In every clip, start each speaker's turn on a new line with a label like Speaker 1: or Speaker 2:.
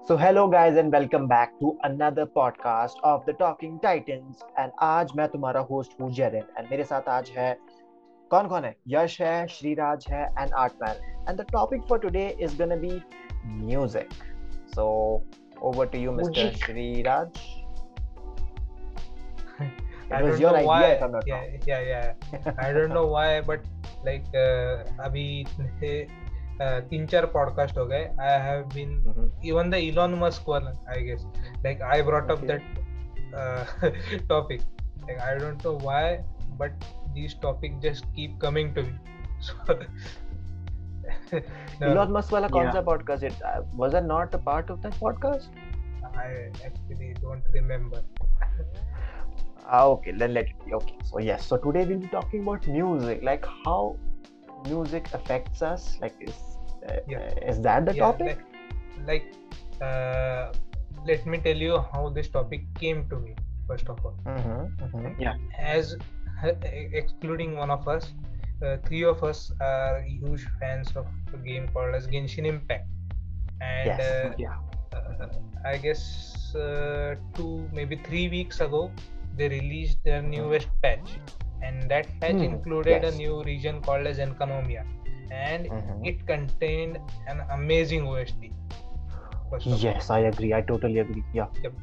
Speaker 1: So hello guys and welcome back to another podcast of the Talking Titans and आज मैं तुम्हारा host हूँ Jerin and मेरे साथ आज है कौन कौन है यश है श्रीराज है and Artman and the topic for today is gonna be music. So over to you, Mr.
Speaker 2: Music.
Speaker 1: Shriraj.
Speaker 2: I
Speaker 1: It was
Speaker 2: don't
Speaker 1: your
Speaker 2: know
Speaker 1: idea,
Speaker 2: why.
Speaker 1: if I'm not
Speaker 2: yeah,
Speaker 1: wrong.
Speaker 2: yeah, yeah. I don't know why, but like uh, अभी इतने uh, तीन चार podcast हो गए. I have been
Speaker 1: Mhm.
Speaker 2: even the Elon Musk one, I guess. Like I brought up
Speaker 1: Okay.
Speaker 2: that uh, topic. Like I don't know why, but these topics just keep coming to me. So. no,
Speaker 1: Elon Musk वाला कौन
Speaker 2: Yeah.
Speaker 1: सा podcast? It uh, was I not a part of that podcast?
Speaker 2: I actually don't remember.
Speaker 1: Ah, okay, then let it be. Okay, so yes, so today we'll be talking about music, like how music affects us. Like, is uh,
Speaker 2: Yeah.
Speaker 1: is that the
Speaker 2: yeah,
Speaker 1: topic?
Speaker 2: like, like uh, let me tell you how this topic came to me first of all
Speaker 1: Mm-hmm, mm-hmm.
Speaker 2: as excluding one of us uh, three of us are huge fans of a game called as genshin impact and
Speaker 1: Yes.
Speaker 2: uh,
Speaker 1: yeah.
Speaker 2: uh, i guess uh, two maybe three weeks ago they released their newest patch and that patch
Speaker 1: Hmm,
Speaker 2: included
Speaker 1: yes.
Speaker 2: a new region called as enkanomiya and
Speaker 1: Mhm.
Speaker 2: it contained an amazing OST.
Speaker 1: Yes, I agree. I totally agree. Yeah.
Speaker 2: all.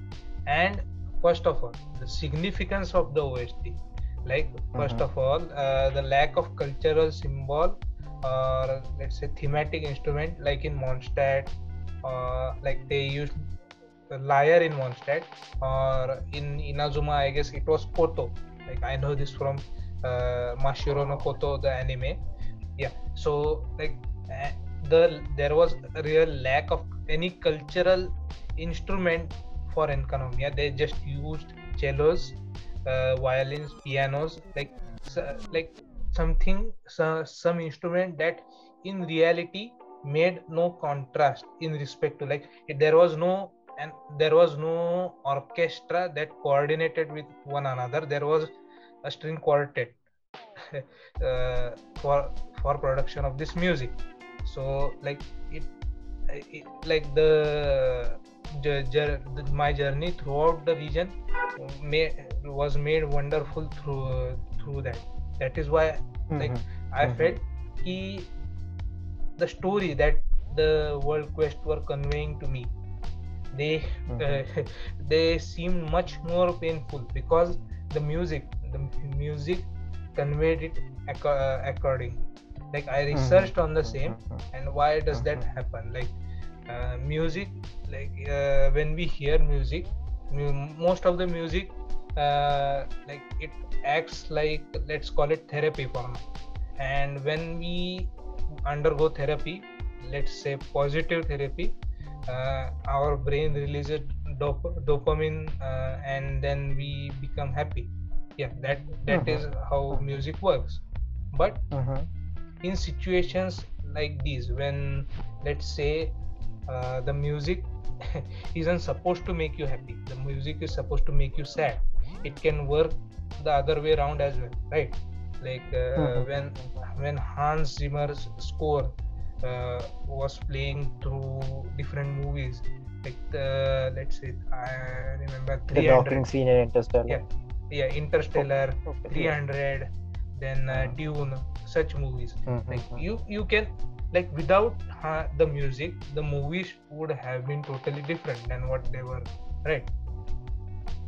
Speaker 2: And first of all, the significance of the OST. Like, first
Speaker 1: Mhm.
Speaker 2: of all, uh, the lack of cultural symbol or let's say thematic instrument like in Mondstadt, uh, like they used the lyre in Mondstadt, or in Inazuma, I guess it was Koto. Like, I know this from uh, Mashiro no Koto, the anime yeah. So like uh, the there was a real lack of any cultural instrument for enkanomiya they just used cellos uh, violins pianos like like something so, some instrument that in reality made no contrast in respect to like there was no and there was no orchestra that coordinated with one another. There was a string quartet uh, for for production of this music so like it, it like the, the, the my journey throughout the region may, was made wonderful through through that that is why like
Speaker 1: Mhm.
Speaker 2: i
Speaker 1: Mhm.
Speaker 2: felt he the story that the world quest were conveying to me they
Speaker 1: Mhm.
Speaker 2: uh, they seemed much more painful because the music the music conveyed it uh, according. Like i researched on the same
Speaker 1: Mhm.
Speaker 2: and why does that
Speaker 1: Mhm.
Speaker 2: happen? Like uh, music like uh, when we hear music mu- most of the music uh, like it acts like let's call it therapy for me. And when we undergo therapy let's say positive therapy uh, our brain releases dop- dopamine uh, and then we become happy yeah that that
Speaker 1: Mhm.
Speaker 2: is how music works but
Speaker 1: Mhm.
Speaker 2: in situations like these when let's say uh, the music isn't supposed to make you happy the music is supposed to make you sad it can work the other way around as well right like uh,
Speaker 1: Mhm.
Speaker 2: when when hans zimmer's score uh, was playing through different movies like the let's say i remember
Speaker 1: The
Speaker 2: 300
Speaker 1: docking scene in Interstellar.
Speaker 2: Yeah. Yeah interstellar
Speaker 1: Okay.
Speaker 2: 300 then uh,
Speaker 1: Mhm.
Speaker 2: dune such movies
Speaker 1: Mhm.
Speaker 2: like you you can like without uh, the music the movies would have been totally different than what they were right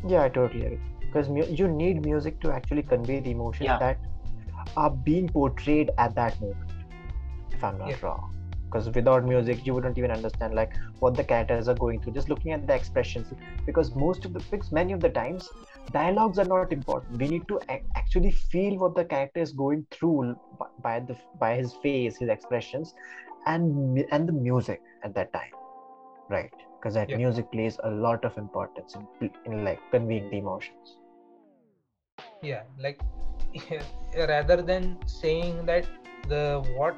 Speaker 1: Yeah, I totally agree. Because mu- you need music to actually convey the emotions
Speaker 2: Yeah.
Speaker 1: that are being portrayed at that moment. If I'm not
Speaker 2: Yeah.
Speaker 1: wrong. Because without music, you wouldn't even understand like what the characters are going through. Just looking at the expressions, because most of the because many of the times, dialogues are not important. We need to ac- actually feel what the character is going through by, by the by his face, his expressions, and and the music at that time, right? Because that
Speaker 2: Yeah.
Speaker 1: music plays a lot of importance in, in like conveying the emotions.
Speaker 2: yeah like rather than saying that the what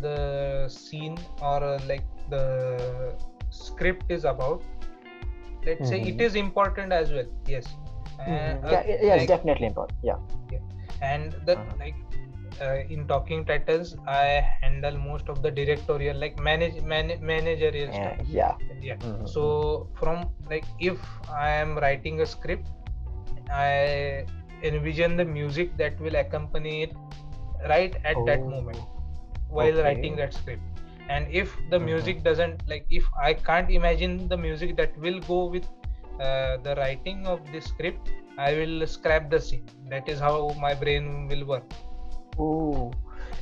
Speaker 2: the scene or uh, like the script is about let's say it
Speaker 1: Mhm.
Speaker 2: is important as well yes
Speaker 1: Mhm.
Speaker 2: Uh,
Speaker 1: yeah, yeah, it's
Speaker 2: like-
Speaker 1: definitely important. Yeah.
Speaker 2: and the
Speaker 1: Uh-huh.
Speaker 2: like uh, in talking titans i handle most of the directorial like manage man, managerial
Speaker 1: Yeah,
Speaker 2: stuff
Speaker 1: yeah.
Speaker 2: yeah
Speaker 1: Mhm.
Speaker 2: so from like if i am writing a script i envision the music that will accompany it right at that
Speaker 1: Oh,
Speaker 2: moment while
Speaker 1: okay.
Speaker 2: writing that script and if the
Speaker 1: Mhm.
Speaker 2: music doesn't like if i can't imagine the music that will go with the writing of the script i will scrap the scene that is how my brain will work
Speaker 1: Oh,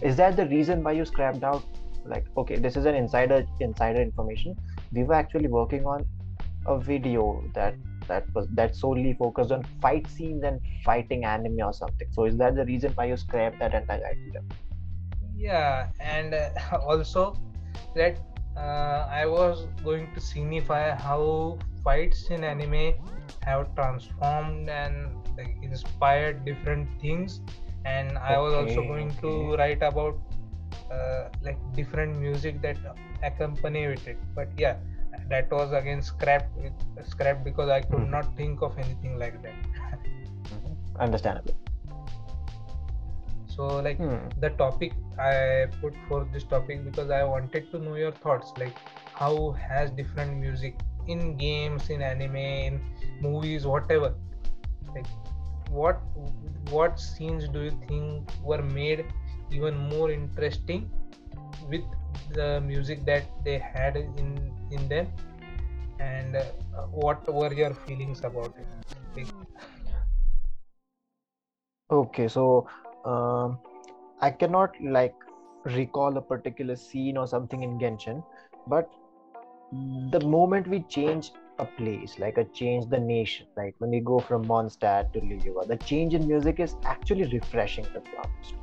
Speaker 1: is that the reason why you scrapped out? Like, okay, this is an insider insider information. We were actually working on a video that that was that solely focused on fight scenes and fighting anime or something. So, is that the reason why you scrapped that entire idea?
Speaker 2: yeah and uh, also that uh, i was going to signify how fights in anime have transformed and like, inspired different things and i was also
Speaker 1: Okay,
Speaker 2: going to write about uh, like different music that accompany with it but yeah that was again scrapped with scrapped because i could
Speaker 1: Mhm.
Speaker 2: not think of anything like that
Speaker 1: Understandable.
Speaker 2: So like
Speaker 1: Hmm.
Speaker 2: the topic i put for this topic because i wanted to know your thoughts like how has different music in games in anime in movies whatever like what what scenes do you think were made even more interesting with the music that they had in in them and uh, what were your feelings about it like,
Speaker 1: Okay, so um, I cannot like recall a particular scene or something in Genshin, but the moment we change a place, like a change the nation, like When we go from Mondstadt to Liyue, the change in music is actually refreshing to be honest.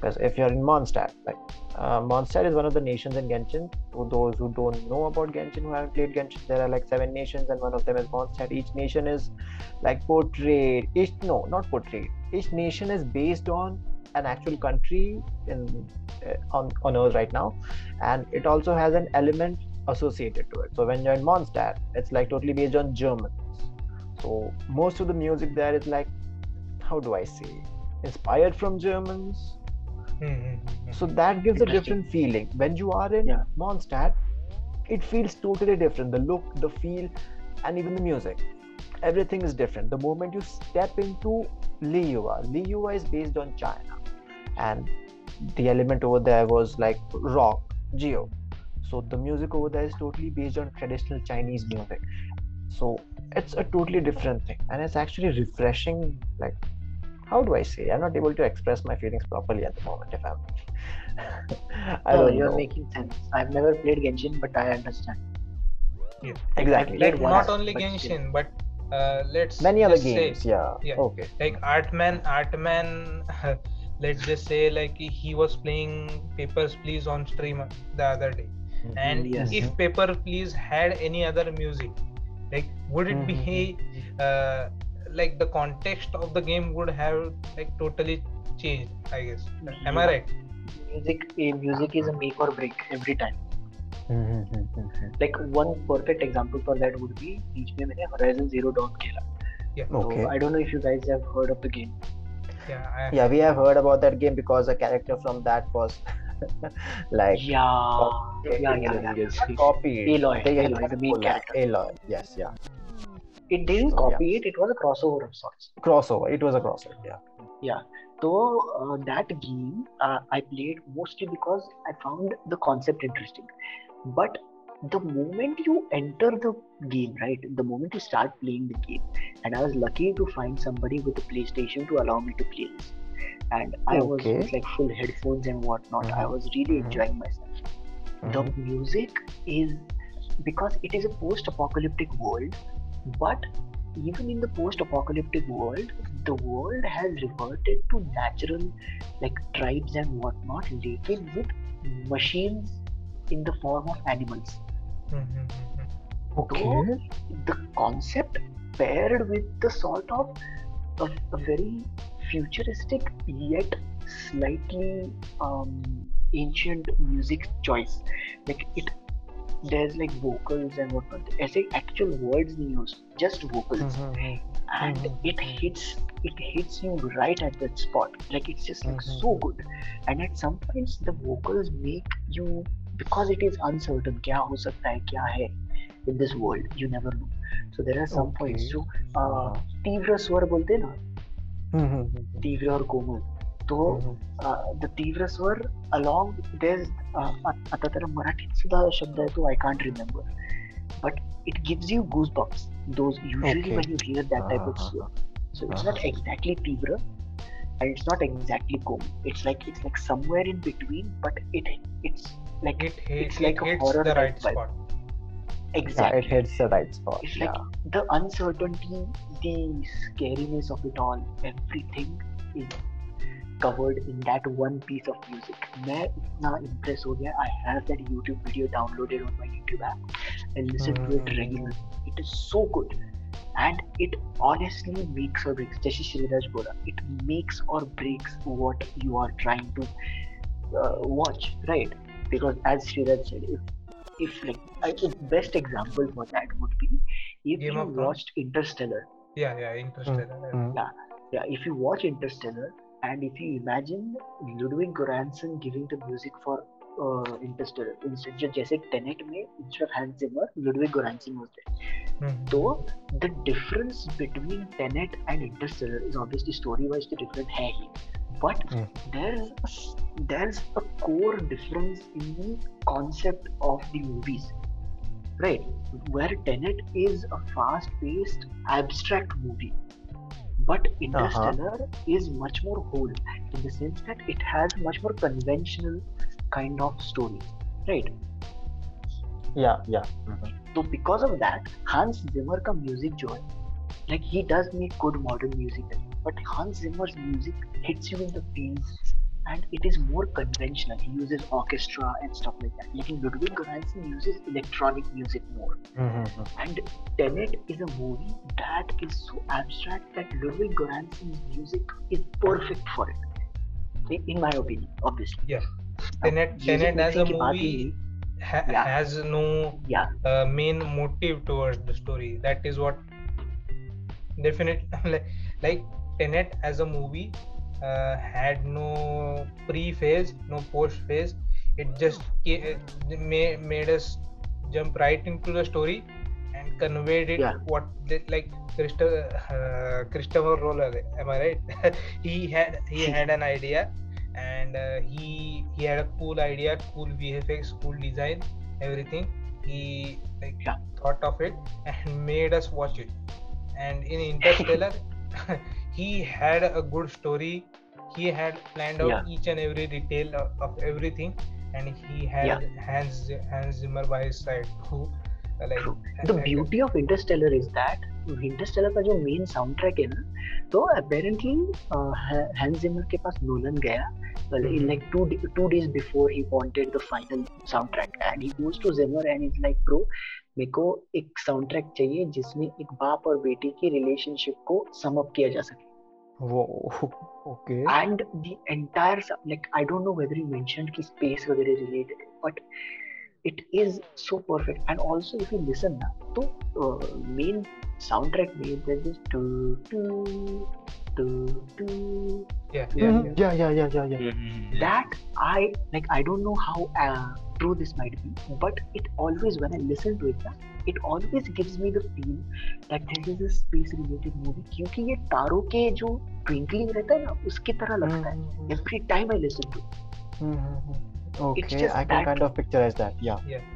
Speaker 1: Because if you're in Mondstadt, like uh, Mondstadt is one of the nations in Genshin. For those who don't know about Genshin, who haven't played Genshin, there are like seven nations, and one of them is Mondstadt. Each nation is like portrayed. Each no, not portrayed. Each nation is based on an actual country in uh, on on Earth right now, and it also has an element associated to it. So when you're in Mondstadt, it's like totally based on Germans. So most of the music there is like, how do I say, inspired from Germans.
Speaker 2: Hmm, hmm, hmm,
Speaker 1: So that gives a different feeling. When you are in
Speaker 3: Yeah.
Speaker 1: Mondstadt, it feels totally different. The look, the feel, and even the music. Everything is different. The moment you step into Liyue, Liyue is based on China. And the element over there was like rock, geo. So the music over there is totally based on traditional Chinese music. So it's a totally different thing. And it's actually refreshing. Like, how do I say? I'm not able to express my feelings properly at the moment if I'm I
Speaker 3: no,
Speaker 1: don't
Speaker 3: you're
Speaker 1: know.
Speaker 3: making sense. I've never played Genshin, but I understand.
Speaker 1: Exactly.
Speaker 3: played
Speaker 2: like not only
Speaker 3: but.
Speaker 2: Genshin, but uh, let's
Speaker 1: Many other
Speaker 2: just say,
Speaker 1: games, yeah.
Speaker 2: yeah.
Speaker 1: Okay.
Speaker 2: like Artman, Artman, let's just say like he was playing Papers Please on stream the other day, and
Speaker 3: Yes.
Speaker 2: if Paper Please had any other music, like would it be
Speaker 1: Mhm.
Speaker 2: uh, like the context of the game would have like totally changed? I guess. Am I
Speaker 3: Yeah.
Speaker 2: right?
Speaker 3: Music, eh, music is a make or break every time.
Speaker 1: Mhm.
Speaker 3: Like one perfect example for that would be बीच में मैंने Horizon Zero Dawn खेला.
Speaker 2: Yeah.
Speaker 1: Okay.
Speaker 3: So I don't know if you guys have heard of the game.
Speaker 2: Yeah. I,
Speaker 1: Yeah, we have heard about that game because a character from that was like
Speaker 3: Yeah,
Speaker 1: copied
Speaker 3: yeah,
Speaker 1: in
Speaker 3: yeah,
Speaker 1: the
Speaker 3: yeah.
Speaker 1: videos. Copied.
Speaker 3: Aloy,
Speaker 1: They had
Speaker 3: Aloy, the main
Speaker 1: Aloy,
Speaker 3: character.
Speaker 1: Aloy, yes, yeah.
Speaker 3: It didn't copy it. It was a crossover of sorts.
Speaker 1: Crossover. It was a crossover. Yeah. Yeah.
Speaker 3: So uh, that game uh, I played mostly because I found the concept interesting. But the moment you enter the game, right? The moment you start playing the game, and I was lucky to find somebody with a PlayStation to allow me to play this. And I was
Speaker 1: Okay.
Speaker 3: with like full headphones and whatnot. I
Speaker 1: Mhm.
Speaker 3: was really
Speaker 1: Mhm.
Speaker 3: enjoying myself. The
Speaker 1: Mhm.
Speaker 3: music is because it is a post-apocalyptic world, but even in the post-apocalyptic world, the world has reverted to natural like tribes and whatnot, laden with machines in the form of animals.
Speaker 2: Hmm, hmm, hmm, hmm.
Speaker 1: Okay.
Speaker 3: The concept paired with the sort of a, a very futuristic yet slightly um, ancient music choice. Like it, there's like vocals and whatnot. ऐसे actual words नहीं use, just vocals.
Speaker 1: Mhm.
Speaker 3: and
Speaker 1: Mhm.
Speaker 3: it hits it hits you right at that spot like it's just like
Speaker 1: Mhm.
Speaker 3: so good and at some points the vocals make you because it is uncertain क्या हो सकता है क्या है in this world you never know so there are some okay. points
Speaker 1: Okay.
Speaker 3: जो uh, तीव्र स्वर बोलते हैं ना
Speaker 1: हम्म, हम्म, हम्म,
Speaker 3: तीव्र और कोमल तो
Speaker 1: हम्म,
Speaker 3: द तीव्र स्वर along there's uh, आता त्याला मराठीत सुद्धा शब्द आहे तो I can't remember but it gives you goosebumps those usually
Speaker 1: Okay.
Speaker 3: when you hear that type of
Speaker 1: Uh-huh.
Speaker 3: swer so it's not
Speaker 1: Uh-huh.
Speaker 3: exactly तीव्र and it's not exactly komal it's like it's like somewhere in between but it it's like
Speaker 2: it, hit,
Speaker 3: It's like
Speaker 2: it
Speaker 3: a
Speaker 2: hits
Speaker 3: horror
Speaker 2: the right
Speaker 3: type vibe.
Speaker 2: spot
Speaker 1: Yeah,
Speaker 3: exactly
Speaker 1: it hits the right spot.
Speaker 3: it's
Speaker 1: Yeah.
Speaker 3: like the uncertainty the scariness of it all everything is covered in that one piece of music मैं इतना impressed हो गया I have that YouTube video downloaded on my YouTube app and listen to it
Speaker 1: Hmm.
Speaker 3: regularly it is so good and it honestly makes or breaks जैसे श्रीराज बोला it makes or breaks what you are trying to uh, watch right because as Shriraj said if if like I, the best example for that would be if
Speaker 2: Game
Speaker 3: you
Speaker 2: of Thrones?
Speaker 3: watched Interstellar
Speaker 2: yeah yeah interstellar
Speaker 1: Mm,
Speaker 3: yeah if you watch Interstellar And if you imagine Ludwig Göransson giving the music for uh, Interstellar instead जैसे Tenet में instead of Hans Zimmer Ludwig Goransson was there तो the difference between Tenet and Interstellar is obviously story wise तो different है. ही but there is there is a core difference in the concept of the movies right? Where tenet is a fast paced abstract movie. but uh-huh. interstellar uh-huh. is much more whole in the sense that it has much more conventional kind of story right
Speaker 1: yeah yeah mm-hmm.
Speaker 3: so because of that hans zimmer ka music Joy, like he does make good modern music but hans zimmer's music hits you in the feels and it is more conventional. He uses orchestra and stuff like that. Like in Ludwig Göransson uses electronic music more.
Speaker 1: Mm-hmm.
Speaker 3: And Tenet is a movie that is so abstract that Ludwig Göransson's music is perfect for it. In my opinion, obviously.
Speaker 2: Yeah. Tenet,
Speaker 3: uh,
Speaker 2: Tenet as a movie. Ha-
Speaker 3: yeah.
Speaker 2: has no
Speaker 3: yeah.
Speaker 2: uh, main motive towards the story that is what definitely like, like tenet as a movie uh, had no pre-phase, no post-phase. It just uh, made, made us jump right into the story and conveyed it
Speaker 3: Yeah.
Speaker 2: what the- like Christo- uh, Christopher Roller. Am I right? he had he had an idea and uh, he he had a cool idea, cool VFX, cool design, everything. He like
Speaker 3: Yeah.
Speaker 2: thought of it and made us watch it. And in Interstellar, he had a good story. He had planned out
Speaker 3: Yeah.
Speaker 2: each and every detail of, of everything, and he had
Speaker 3: Yeah.
Speaker 2: Hans Hans Zimmer by his side too. Uh, Like,
Speaker 3: True. The
Speaker 2: like,
Speaker 3: beauty of Interstellar is that Interstellar का जो main sound track है ना तो apparently Hans Zimmer के पास Nolan गया in
Speaker 2: Mhm.
Speaker 3: like two d- two days before he wanted the final soundtrack and he goes to Zimmer and he's like bro मेरे को एक साउंड ट्रैक चाहिए जिसमें एक बाप और बेटी की रिलेशनशिप को सम अप किया जा सके
Speaker 1: Whoa. Okay.
Speaker 3: and the entire sou- like I don't know whether you mentioned ki space वगैरह related but it is so perfect and also if you listen ना तो uh, main soundtrack में there's this do do do do
Speaker 2: yeah, yeah,
Speaker 1: Mhm.
Speaker 2: yeah.
Speaker 1: Yeah, yeah, yeah, yeah, yeah.
Speaker 3: that I like I don't know how uh, true this might be but it always when I listen to it it always gives me the feel that this is a space related movie क्योंकि ये तारों के जो twinkling रहता है ना उसकी तरह लगता है
Speaker 1: Mhm,
Speaker 3: every time I listen to it.
Speaker 1: mhm. Okay, I can kind of picturize that. Yeah.
Speaker 3: Yeah.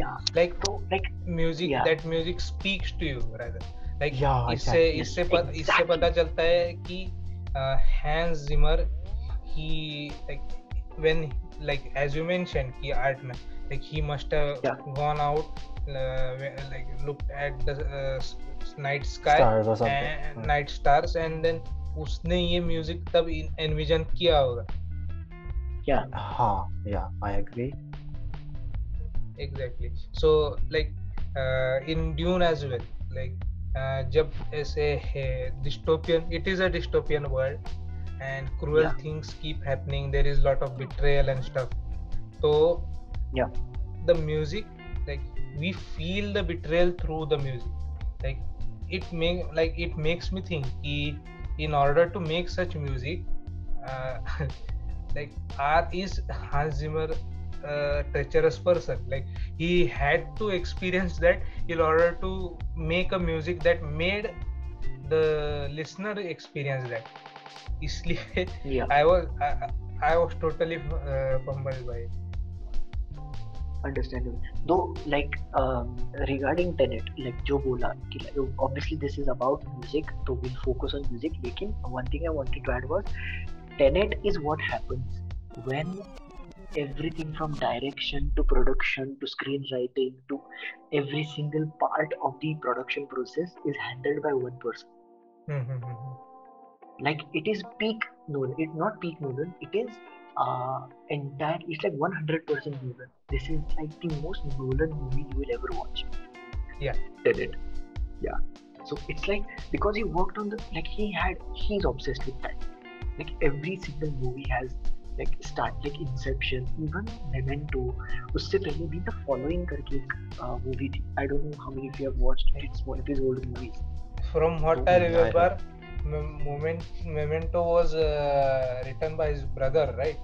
Speaker 2: yeah Like
Speaker 3: So like
Speaker 2: music,
Speaker 3: Yeah.
Speaker 2: that music speaks to you rather. Like
Speaker 1: Yeah,
Speaker 2: इससे
Speaker 1: exactly.
Speaker 2: इससे प- इससे
Speaker 3: Exactly.
Speaker 2: पता चलता है कि Hans Zimmer he like when like as you mentioned कि art में like he must have
Speaker 3: Yeah.
Speaker 2: gone out uh, like looked at the uh, night sky
Speaker 1: Stars or something.
Speaker 2: and
Speaker 1: Hmm.
Speaker 2: night stars and then उसने ये music तब envision किया होगा
Speaker 3: yeah.
Speaker 1: हाँ, yeah, I agree.
Speaker 2: Exactly so like in Dune as well like जब ऐसे है dystopian it is a dystopian world and cruel
Speaker 3: yeah.
Speaker 2: things keep happening. There is a lot of betrayal and stuff.
Speaker 3: So yeah.
Speaker 2: the music like we feel the betrayal through the music. Like it make like it makes me think He, in order to make such music uh, like art is Hans Zimmer a treacherous person. Like he had to experience that in order to make a music that made the listener experience that. इसलिए I was I was totally fumbled by
Speaker 3: understanding though like regarding Tenet like जो बोला कि obviously this is about music तो will focus on music लेकिन one thing I wanted to add was Tenet is what happens when everything from direction to production to screenwriting to every single part of the production process is handled by one person.
Speaker 2: Mm-hmm.
Speaker 3: like it is peak Nolan. It's not peak Nolan. It is uh entire. It's like 100% Nolan. This is like the most Nolan movie you will ever watch.
Speaker 2: Yeah.
Speaker 3: Did it? Yeah. So it's like because he worked on the like he had he's obsessed with time. Like every single movie has like start like Inception, even Memento. उससे पहले भी the following करके एक uh, movie थी. I don't know how many of you have watched it. It's one of his old movies.
Speaker 2: From what
Speaker 1: Oh,
Speaker 2: I
Speaker 1: yeah, I
Speaker 2: remember, Mem- Moment Memento was uh, written by his brother, right?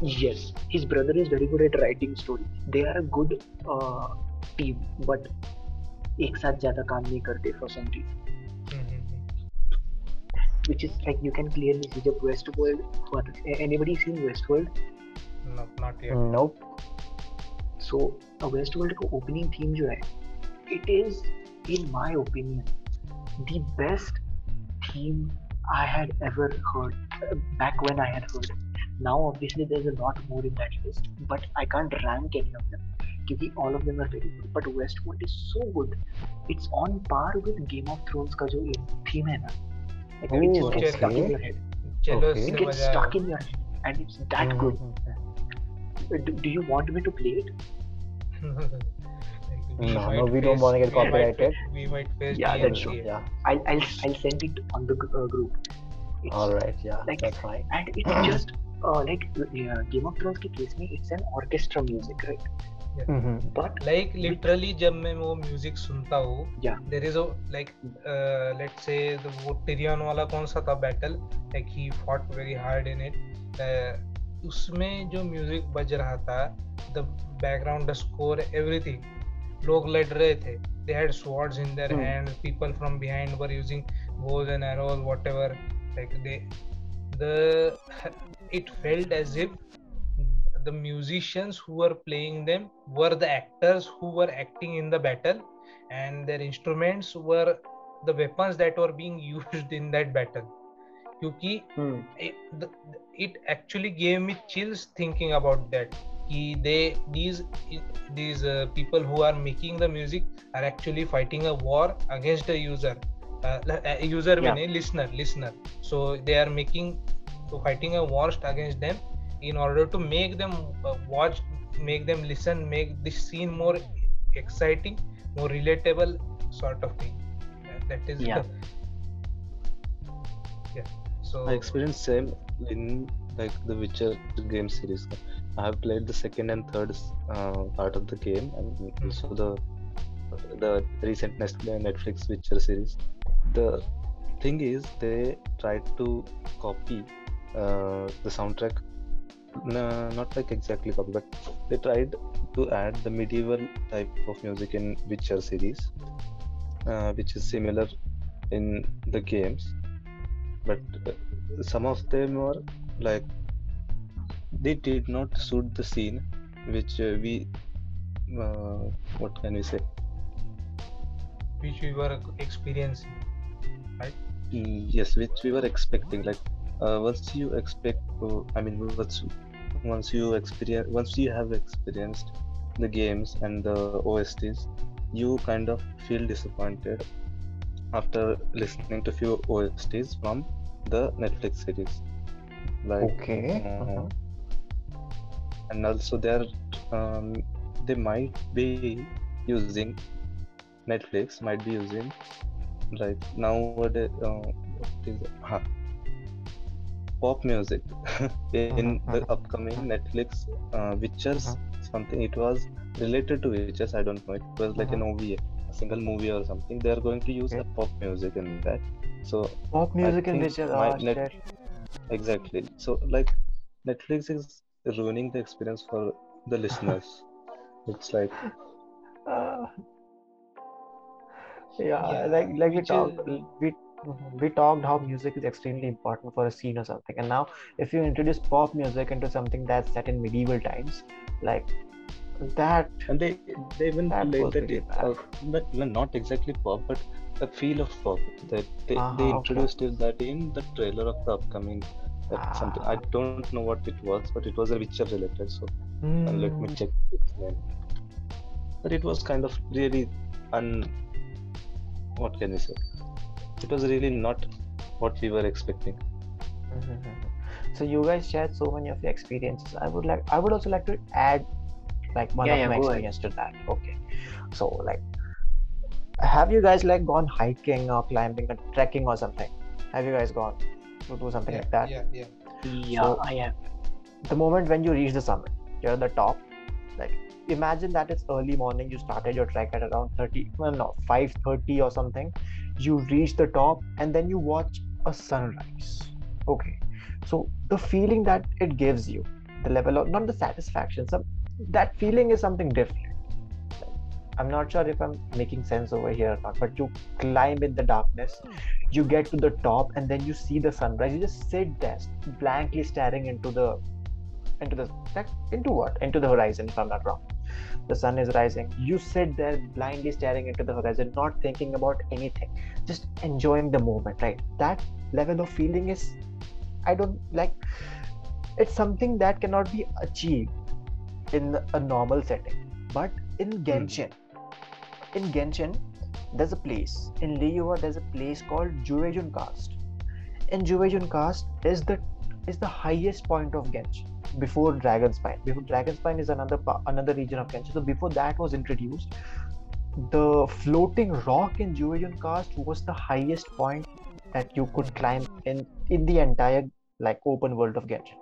Speaker 3: Yes, his brother is very good at writing stories. They are a good uh, team, but एक साथ ज़्यादा काम नहीं करते for some reason.
Speaker 2: Mm-hmm.
Speaker 3: Which is like you can clearly see जब Westworld हुआ था. Anybody seen Westworld?
Speaker 2: No, not yet.
Speaker 1: Nope.
Speaker 3: So a Westworld का opening theme जो है, it is in my opinion the best I had ever heard back when I had heard. Now, obviously, there's a lot more in that list, but I can't rank any of them because all of them are very good. But Westworld is so good, it's on par with Game of Thrones ka jo theme hai na. Like, it just gets stuck in your head.
Speaker 1: Okay.
Speaker 3: It gets stuck in your head, and it's that mm-hmm. good.
Speaker 1: Uh,
Speaker 3: do, do you want me to play it?
Speaker 1: no, no, we don't
Speaker 2: want
Speaker 1: to get copyrighted.
Speaker 2: We might, face.
Speaker 3: yeah,
Speaker 2: DMCA.
Speaker 3: that's true.
Speaker 1: Yeah,
Speaker 3: I'll, I'll, I'll send it on the uh, group. It's
Speaker 1: All right, yeah,
Speaker 3: like,
Speaker 1: that's fine.
Speaker 3: And it's just uh, like yeah, Game of Thrones ke case में it's an orchestra music, right? But
Speaker 2: like literally जब मैं वो music सुनता हूँ there is like late से वो Tyrion वाला कौन सा था battle like he fought very hard in it उसमें जो म्यूज़िक बज रहा था द बैकग्राउंड स्कोर एवरीथिंग लोग लड़ रहे थे they had swords in their
Speaker 1: Hmm.
Speaker 2: hands people from behind were using bows and arrows whatever like they the it felt as if the musicians who were playing them were the actors who were acting in the battle and their instruments were the weapons that were being used in that battle क्योंकि
Speaker 3: hmm,
Speaker 2: it, the, it actually gave me chills thinking about that कि they these these uh, people who are making the music are actually fighting a war against the user uh, uh, user
Speaker 3: Yeah.
Speaker 2: meaning listener listener so they are making fighting a war against them in order to make them uh, watch make them listen make this scene more exciting more relatable sort of thing That- that is
Speaker 3: Yeah.
Speaker 2: yeah so
Speaker 4: I experienced same in like the Witcher game series. I have played the second and third uh, part of the game, and also the the recent Netflix Witcher series. The thing is, they tried to copy uh, the soundtrack. No, not like exactly copy, but they tried to add the medieval type of music in Witcher series, uh, which is similar in the games but uh, some of them were like they did not suit the scene which uh, we uh, what can we say
Speaker 2: which we were experiencing
Speaker 4: Mm, yes which we were expecting like uh, once you expect uh, i mean once once you experience once you have experienced the games and the osts you kind of feel disappointed after listening to few osts from the netflix series like
Speaker 1: Okay.
Speaker 4: uh,
Speaker 1: Uh-huh.
Speaker 4: And also they're um, they might be using netflix might be using like nowadays uh, what is it? Huh. pop music in
Speaker 1: Mhm,
Speaker 4: the
Speaker 1: mhm.
Speaker 4: upcoming netflix uh, witchers something it was related to witchers i don't know it was like an ova a single movie or something they are going to use
Speaker 1: Okay.
Speaker 4: pop music in that So
Speaker 1: Pop music in
Speaker 4: think
Speaker 1: Witcher. Oh,
Speaker 4: net- exactly. So like Netflix is ruining the experience for the listeners. It's like
Speaker 1: Uh, yeah,
Speaker 2: Yeah,
Speaker 1: like like we
Speaker 2: which
Speaker 1: talked
Speaker 2: is-
Speaker 1: we we talked how music is extremely important for a scene or something, and now if you introduce pop music into something that's set in medieval times, like that,
Speaker 4: and they they even
Speaker 1: That
Speaker 4: played that
Speaker 1: really
Speaker 4: uh, not, not exactly pop but the feel of pop that they,
Speaker 1: Uh-huh,
Speaker 4: they introduced it that in the trailer of the upcoming that something I
Speaker 1: Ah.
Speaker 4: don't know what it was but it was a Witcher related so uh, let me
Speaker 1: Mm,
Speaker 4: check its name but it was kind of really un what can you say it was really not what we were expecting
Speaker 1: mhm. So you guys shared so many of your experiences. I would like I would also like to add like one
Speaker 3: Yeah,
Speaker 1: of
Speaker 3: yeah,
Speaker 1: my
Speaker 3: go ahead.
Speaker 1: experience to that. Okay. So like have you guys like gone hiking or climbing or trekking or something? Have you guys gone to do something
Speaker 2: yeah,
Speaker 1: like that?
Speaker 2: yeah, yeah.
Speaker 3: Yeah,
Speaker 1: So-
Speaker 3: I have.
Speaker 1: The moment when you reach the summit, you're at the top. Like imagine that it's early morning, you started your trek at around 30, well no, 5:30 or something. You reach the top and then you watch a sunrise. Okay. So the feeling that it gives you, the level of not the satisfaction, some that feeling is something different. I'm not sure if I'm making sense over here or not, but you climb in the darkness, hmm. You get to the top, and then you see the sunrise. You just sit there, blankly staring into the into the into what? Into the horizon, if I'm not wrong. The sun is rising. You sit there blindly staring into the horizon, not thinking about anything, just enjoying the moment, right? That level of feeling is I don't like it's something that cannot be achieved in a normal setting. But in hmm. Genshin, in Genshin, there's a place in Liyue. There's a place called Jueyun Karst. And Jueyun Karst is the is the highest point of Genshin before Dragonspine. Before Dragonspine is another another region of Genshin. So before that was introduced, the floating rock in Jueyun Karst was the highest point that you could climb in in the entire like open world of Genshin.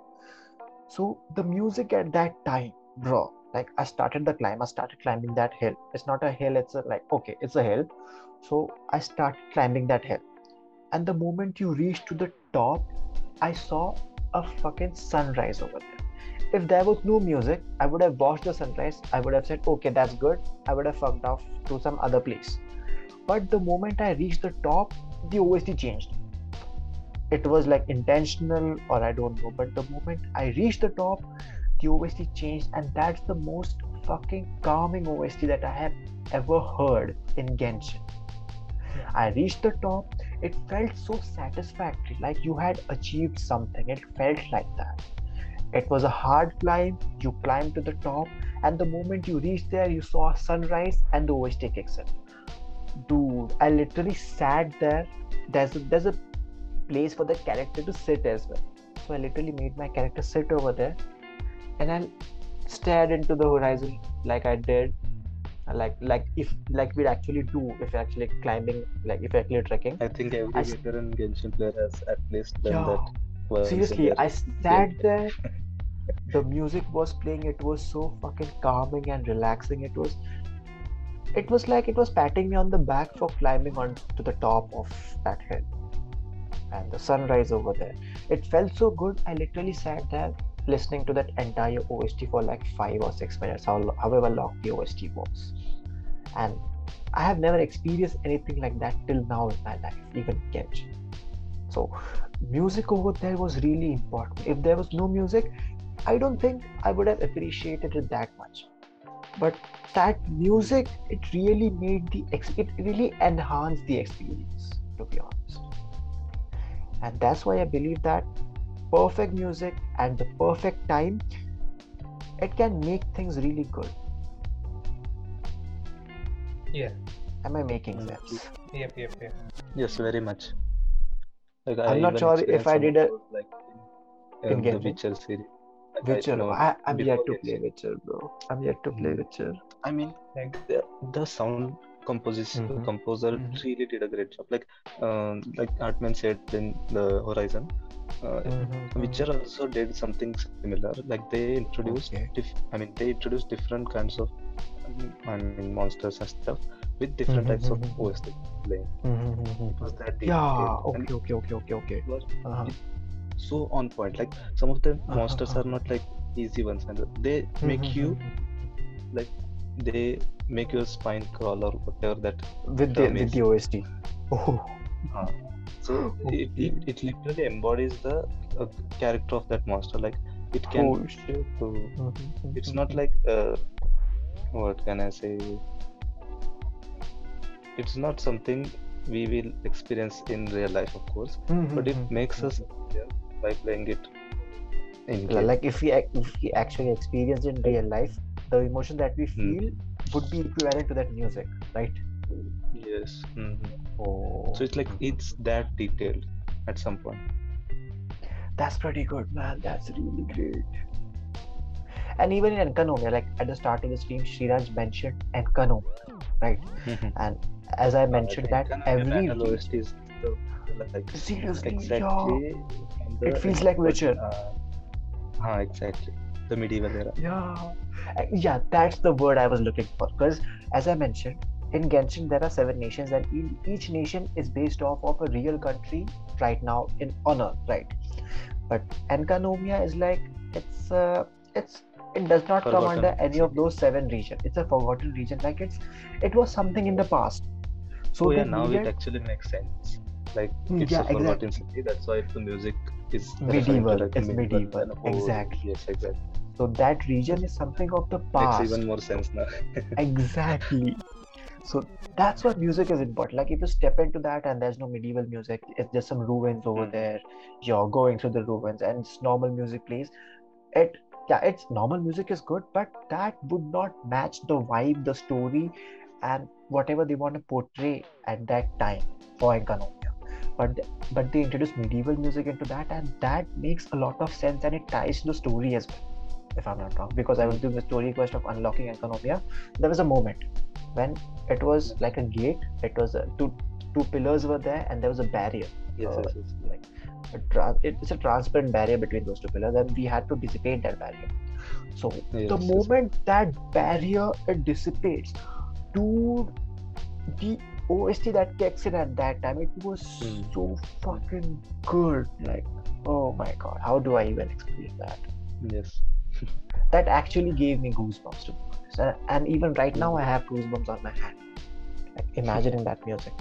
Speaker 1: So the music at that time, bro, like I started the climb, I started climbing that hill. It's not a hill, it's a like okay, it's a hill. So I started climbing that hill. And the moment you reach to the top, I saw a fucking sunrise over there. If there was no music, I would have watched the sunrise. I would have said, okay, that's good. I would have fucked off to some other place. But the moment I reached the top, the OST changed. It was like intentional, or I don't know. But the moment I reached the top, the OST changed, and that's the most fucking calming OST that I have ever heard in Genshin. I reached the top, it felt so satisfactory, like you had achieved something. It felt like that. It was a hard climb, you climbed to the top, and the moment you reached there, you saw a sunrise and the OST kicks in. Dude, I literally sat there. There's a, there's a place for the character to sit as well. So I literally made my character sit over there and I stared into the horizon like I did. Like like if like we'd actually do if we're actually climbing like if we're actually trekking.
Speaker 4: I think every
Speaker 1: I
Speaker 4: veteran Genshin player has at least done
Speaker 1: Yo,
Speaker 4: that
Speaker 1: seriously i sat there. The music was playing. It was so fucking calming and relaxing. It was it was like it was patting me on the back for climbing on to the top of that hill. And the sunrise over there. It felt so good. I literally sat there listening to that entire ost for like five or six minutes however long the ost was. And i have never experienced anything like that till now in my life even Genshin. so music over there was really important. If there was no music i don't think i would have appreciated it that much. But that music it really made the ex- it really enhanced the experience to be honest. And that's why i believe that perfect music and the perfect time it can make things really good
Speaker 2: Yeah.
Speaker 1: am i making
Speaker 4: Mm,
Speaker 1: sense
Speaker 2: Yep, yep, yep.
Speaker 4: Yes, very much. Like
Speaker 1: I'm not sure if I did
Speaker 4: of
Speaker 1: a-
Speaker 4: like in,
Speaker 1: in
Speaker 4: um, the Witcher series. Like, I
Speaker 1: witcher
Speaker 4: know
Speaker 1: I, i'm yet to play
Speaker 4: Genshin.
Speaker 1: witcher bro i'm yet to play
Speaker 4: Mm.
Speaker 1: witcher
Speaker 4: I mean,
Speaker 2: Like,
Speaker 4: the, the sound composition
Speaker 1: Mhm.
Speaker 4: composer
Speaker 1: Mhm.
Speaker 4: really did a great job. Like, um, like Artman said in the Horizon, uh,
Speaker 1: Mhm,
Speaker 4: Witcher also did something similar. Like they introduced,
Speaker 1: Okay.
Speaker 4: dif- I mean, they introduced different kinds of, I mean, monsters and stuff. with different types of. OST playing.
Speaker 1: Mhm.
Speaker 4: It was that
Speaker 1: Yeah. Okay. Okay. Okay. Okay. Okay. Uh-huh.
Speaker 4: so on point. Like some of the
Speaker 1: Uh-huh,
Speaker 4: monsters
Speaker 1: uh-huh.
Speaker 4: are not like easy ones, and they make
Speaker 1: Mhm.
Speaker 4: you like they make your spine crawl or whatever that
Speaker 1: with the with the OST. Oh.
Speaker 4: Uh, it,
Speaker 1: Okay.
Speaker 4: it, it literally embodies the uh, character of that monster. Like it can.
Speaker 1: Oh shit.
Speaker 4: So it's not like uh, what can I say? It's not something we will experience in real life, of course, but it
Speaker 1: Mhm.
Speaker 4: makes us real by playing it in
Speaker 1: Li- like if we if we actually experience in real life the emotion that we
Speaker 4: Hmm.
Speaker 1: feel would be equivalent to that music right
Speaker 4: Yes. mhm.
Speaker 1: oh
Speaker 4: So it's like it's that detailed at some point.
Speaker 1: that's pretty good man that's really great and even in Enkanomiya, like at the start of the stream Shriraj mentioned Enkanomiya right and as I mentioned that every
Speaker 4: Battle OST is the, like
Speaker 1: seriously
Speaker 4: exactly. from the-
Speaker 1: It feels like Witcher.
Speaker 4: Uh, ah, exactly. The medieval era.
Speaker 1: Yeah, Uh, yeah, that's the word I was looking for. Because as I mentioned, in Genshin there are seven nations, and each nation is based off of a real country right now in honor, right? But Enkanomiya is like it's uh, it's it does not come under any of those seven regions. It's a forgotten region. Like it's it was something in the past. So
Speaker 4: oh yeah, now it actually makes sense. Like
Speaker 1: Hmm,
Speaker 4: it's
Speaker 1: yeah,
Speaker 4: a forgotten city. That's why the music is
Speaker 1: Medieval,
Speaker 4: like,
Speaker 1: it's medieval,
Speaker 4: and, oh,
Speaker 1: exactly.
Speaker 4: Yes, exactly.
Speaker 1: so that region is something of the past.
Speaker 4: Makes even more sense now.
Speaker 1: exactly so that's what music is important like if you step into that and there's no medieval music it's just some ruins over
Speaker 4: Hmm.
Speaker 1: there you're going through the ruins and it's normal music plays it yeah it's normal music is good but that would not match the vibe the story and whatever they want to portray at that time for Enkanomiya. but but they introduce medieval music into that and that makes a lot of sense and it ties to the story as well if i'm not wrong because i was doing the story quest of unlocking Enkanomiya there was a moment when it was like a gate it was a, two two pillars were there and there was a barrier
Speaker 4: yes,
Speaker 1: Uh,
Speaker 4: yes, yes.
Speaker 1: like a tra- it's a transparent barrier between those two pillars and we had to dissipate that barrier so
Speaker 4: Yes,
Speaker 1: the moment that barrier it dissipates dude the OST that kicks in at that time it was
Speaker 4: Hmm.
Speaker 1: so fucking good like oh my god how do I even explain that
Speaker 4: Yes.
Speaker 1: That actually gave me goosebumps to be honest. And, and even right now I have goosebumps on my hand like imagining that music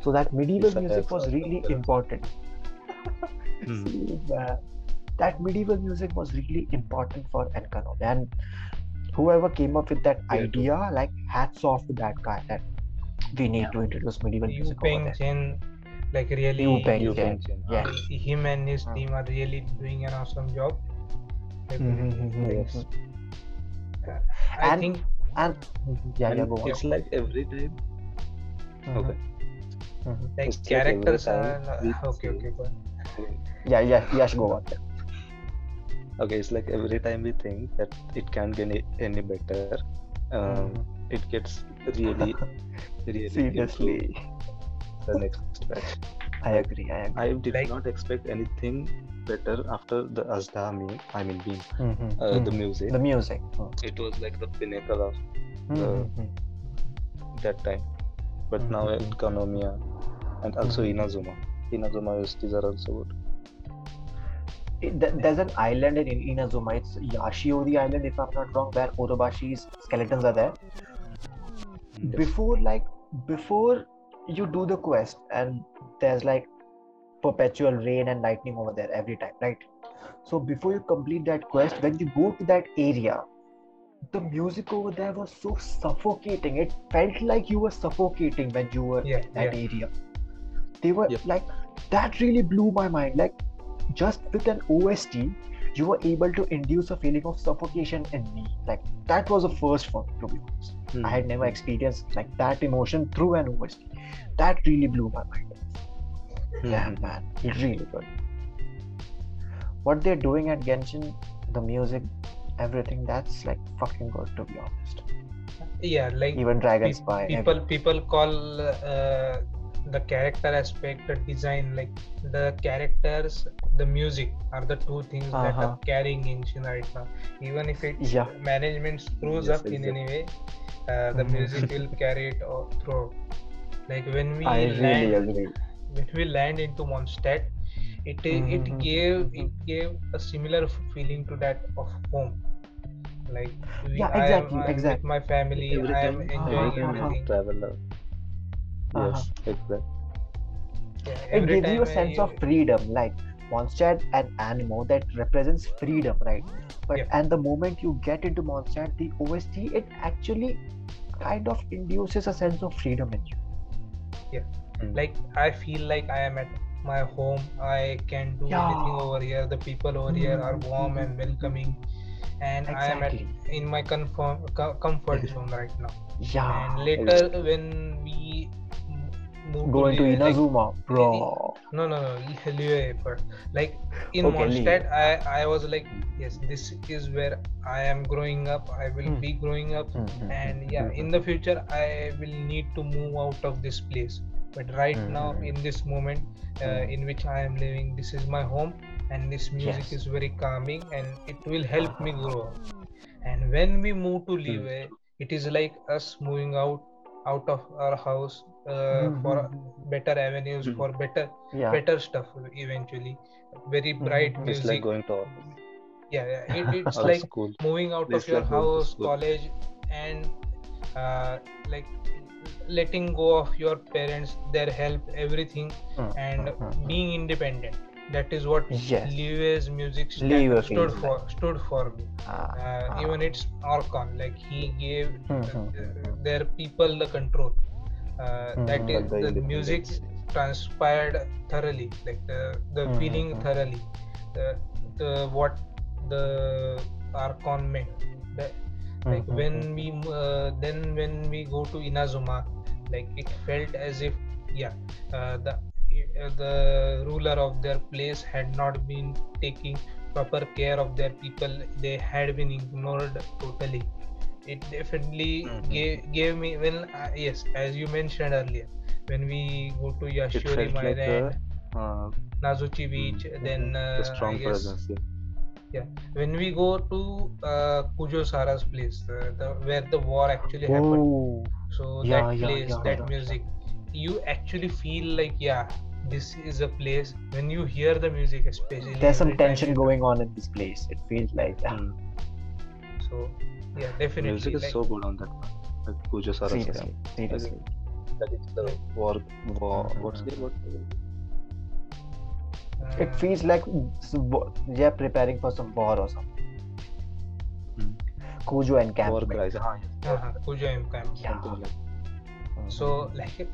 Speaker 1: so that medieval
Speaker 4: Yes, I
Speaker 1: music was really
Speaker 4: that.
Speaker 1: important
Speaker 4: Hmm.
Speaker 1: See, man, that medieval music was really important for Enkano and whoever came up with that
Speaker 4: Yeah, true.
Speaker 1: idea like hats off to that guy that we need
Speaker 3: Yeah.
Speaker 1: to introduce medieval
Speaker 2: Yu
Speaker 1: music over
Speaker 2: Peng
Speaker 1: there
Speaker 2: Chen, like really,
Speaker 1: Yu Peng
Speaker 4: You
Speaker 1: Chen.
Speaker 4: can.
Speaker 1: Yeah.
Speaker 2: uh, him and his team are really doing an awesome job. Like,
Speaker 1: Mhm,
Speaker 4: Yes.
Speaker 2: I
Speaker 1: And-
Speaker 2: think
Speaker 1: and yeah yeah go on
Speaker 4: it's like every time.
Speaker 1: Mhm,
Speaker 4: Okay.
Speaker 1: mhm.
Speaker 2: like
Speaker 4: It's like every
Speaker 2: characters
Speaker 4: time
Speaker 2: are
Speaker 4: we
Speaker 2: okay, okay, go on.
Speaker 1: yeah yeah Yash go on
Speaker 4: Okay, it's like every time we think that it can't get any, any better, um, it gets really, really
Speaker 1: seriously
Speaker 4: the next batch.
Speaker 1: I agree I agree
Speaker 4: I did
Speaker 2: Like-
Speaker 4: not expect anything better after the Azda meme. I mean, beam,
Speaker 1: Mhm,
Speaker 4: uh, the
Speaker 1: mhm.
Speaker 4: music.
Speaker 1: the music Mhm,
Speaker 4: It was like the pinnacle of
Speaker 1: mhm, mhm.
Speaker 4: that time. But now. Economia and also
Speaker 1: Mhm.
Speaker 4: Inazuma. Inazuma OSTs are also good.
Speaker 1: It- th- there's an island in Inazuma. It's Yashiori Island, if I'm not wrong, where Orobashi's skeletons are there.
Speaker 4: Yes.
Speaker 1: Before, like, before you do the quest, and there's like perpetual rain and lightning over there every time, right? So before you complete that quest, when you go to that area, the music over there was so suffocating. It felt like you were suffocating when you were
Speaker 2: Yeah,
Speaker 1: in that
Speaker 2: yeah.
Speaker 1: area. They were
Speaker 4: Yep.
Speaker 1: like that really blew my mind. Like just with an OST, you were able to induce a feeling of suffocation in me. Like that was a first for me, to be honest.
Speaker 4: Hmm.
Speaker 1: I had never experienced like that emotion through an OST. That really blew my mind. Yeah, man, really good. What they're doing at Genshin, the music, everything, that's like fucking good to be honest.
Speaker 2: Yeah, like
Speaker 1: Even Dragon
Speaker 2: pe-
Speaker 1: Spy.
Speaker 2: people people call uh, the character aspect, the design, like the characters, the music are the two things that
Speaker 1: Uh-huh.
Speaker 2: are carrying Genshin right now. Even if it
Speaker 1: Yeah.
Speaker 2: management screws
Speaker 4: Yes,
Speaker 2: up in any way, uh, the
Speaker 1: Mhm.
Speaker 2: music will carry it all through like when we
Speaker 1: I really
Speaker 2: land
Speaker 1: agree.
Speaker 2: When we land into Mondstadt, it i- it gave it gave a similar feeling to that of home. Like we,
Speaker 1: Yeah,
Speaker 2: I am,
Speaker 1: exactly,
Speaker 2: I am
Speaker 1: exactly.
Speaker 2: with my family.
Speaker 3: Every
Speaker 2: I am
Speaker 3: time-
Speaker 2: enjoying
Speaker 1: Uh-huh,
Speaker 2: everything.
Speaker 4: traveler.
Speaker 1: Uh-huh.
Speaker 4: Yes, exactly.
Speaker 2: Yeah,
Speaker 1: It
Speaker 2: every
Speaker 1: gives you a
Speaker 2: time I
Speaker 1: sense of freedom, like Mondstadt and Anemo that represents freedom, right? But
Speaker 2: Yeah.
Speaker 1: and the moment you get into Mondstadt, the OST it actually kind of induces a sense of freedom in you.
Speaker 2: Like I feel like I am at my home. I can do
Speaker 1: Yeah.
Speaker 2: anything over here. The people over here are
Speaker 1: Mhm,
Speaker 2: warm and
Speaker 1: mhm,
Speaker 2: welcoming, and I am at in my confirm, co- comfort zone right now.
Speaker 1: Yeah.
Speaker 2: and later when we move
Speaker 1: Go
Speaker 2: to
Speaker 1: into
Speaker 2: Li- like,
Speaker 1: Inazuma, bro.
Speaker 2: no no no first like in
Speaker 1: Okay,
Speaker 2: Mondstadt I I was like yes this is where I am growing up I will
Speaker 1: Hmm.
Speaker 2: be growing up
Speaker 1: Mhm,
Speaker 2: and yeah
Speaker 1: mhm.
Speaker 2: in the future I will need to move out of this place but right now
Speaker 1: Mhm.
Speaker 2: in this moment uh,
Speaker 1: Mhm.
Speaker 2: in which I am living this is my home and this music
Speaker 1: Yes.
Speaker 2: is very calming and it will help me grow and when we move to Liyue it is like us moving out out of our house uh, for
Speaker 1: Mhm.
Speaker 2: better avenues
Speaker 4: Mhm.
Speaker 2: for better
Speaker 1: Yeah.
Speaker 2: better stuff eventually very bright
Speaker 1: Mhm.
Speaker 4: It's like going to office
Speaker 2: yeah, yeah it, it's like
Speaker 4: school.
Speaker 2: moving out
Speaker 4: It's
Speaker 2: of your
Speaker 4: like
Speaker 2: house college and uh, like letting go of your parents their help everything
Speaker 1: Mm,
Speaker 2: and
Speaker 1: mm, mm, mm.
Speaker 2: being independent. That is what
Speaker 1: Yes.
Speaker 2: Liyue's music sta- stood
Speaker 1: feels
Speaker 2: for stood for me.
Speaker 1: Ah,
Speaker 2: uh,
Speaker 1: ah.
Speaker 2: even it's Archon like he gave uh, their people the control. Uh, that is
Speaker 4: the
Speaker 2: the music transpired thoroughly like the the feeling thoroughly. The, the what the Archon meant. the, like
Speaker 1: Mhm,
Speaker 2: when
Speaker 1: mhm.
Speaker 2: we uh, then when we go to Inazuma like it felt as if yeah uh, the uh, the ruler of their place had not been taking proper care of their people they had been ignored totally it definitely
Speaker 4: Mhm.
Speaker 2: gave, gave me when uh, yes as you mentioned earlier when we go to
Speaker 4: Yashiori like a uh,
Speaker 2: Nazuchi beach
Speaker 4: mm,
Speaker 2: then
Speaker 4: a strong presence. Yeah.
Speaker 2: When we go to uh, Kujo Sara's place, uh, the, where the war actually happened.
Speaker 1: Oh,
Speaker 2: So
Speaker 1: yeah,
Speaker 2: that place,
Speaker 1: yeah,
Speaker 2: that
Speaker 1: yeah.
Speaker 2: music, you actually feel like yeah, this is a place. When you hear the music, especially
Speaker 1: there's some tension going on in this place. It feels like.
Speaker 4: Mm.
Speaker 2: So yeah, definitely.
Speaker 4: Music is
Speaker 2: like,
Speaker 4: so good on that one. Like Puja Saraswati.
Speaker 1: seriously, seriously.
Speaker 4: That is the war. war
Speaker 1: Mhm.
Speaker 4: What's the what?
Speaker 1: It feels like some wo- they're preparing for some war or something.
Speaker 4: Hmm.
Speaker 1: Kujo
Speaker 4: War
Speaker 1: encampment.
Speaker 4: cries.
Speaker 1: Ah, yes.
Speaker 2: uh-huh, Kujo Camp.
Speaker 1: Yeah.
Speaker 4: Something like.
Speaker 2: So like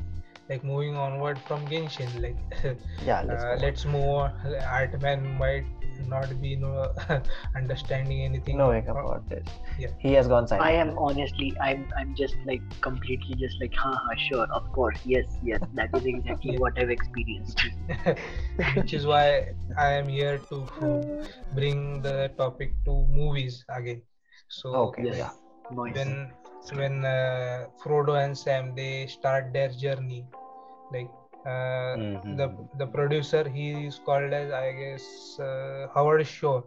Speaker 2: like moving onward from Genshin, like
Speaker 1: yeah, let's
Speaker 2: uh, let's move on. Artman might not be no understanding anything.
Speaker 1: knowing
Speaker 2: or-
Speaker 1: about this.
Speaker 2: Yeah.
Speaker 1: He has gone silent.
Speaker 3: I am honestly, I'm, I'm just like completely just like, haha, sure, of course, yes, yes, that is exactly what I've experienced.
Speaker 2: which is why I am here to bring the topic to movies again. So
Speaker 1: Okay,
Speaker 3: Yes.
Speaker 1: yeah.
Speaker 3: Nice.
Speaker 2: when when uh, Frodo and Sam they start their journey, like uh,
Speaker 4: Mhm.
Speaker 2: the the producer he is called as I guess uh, Howard Shore,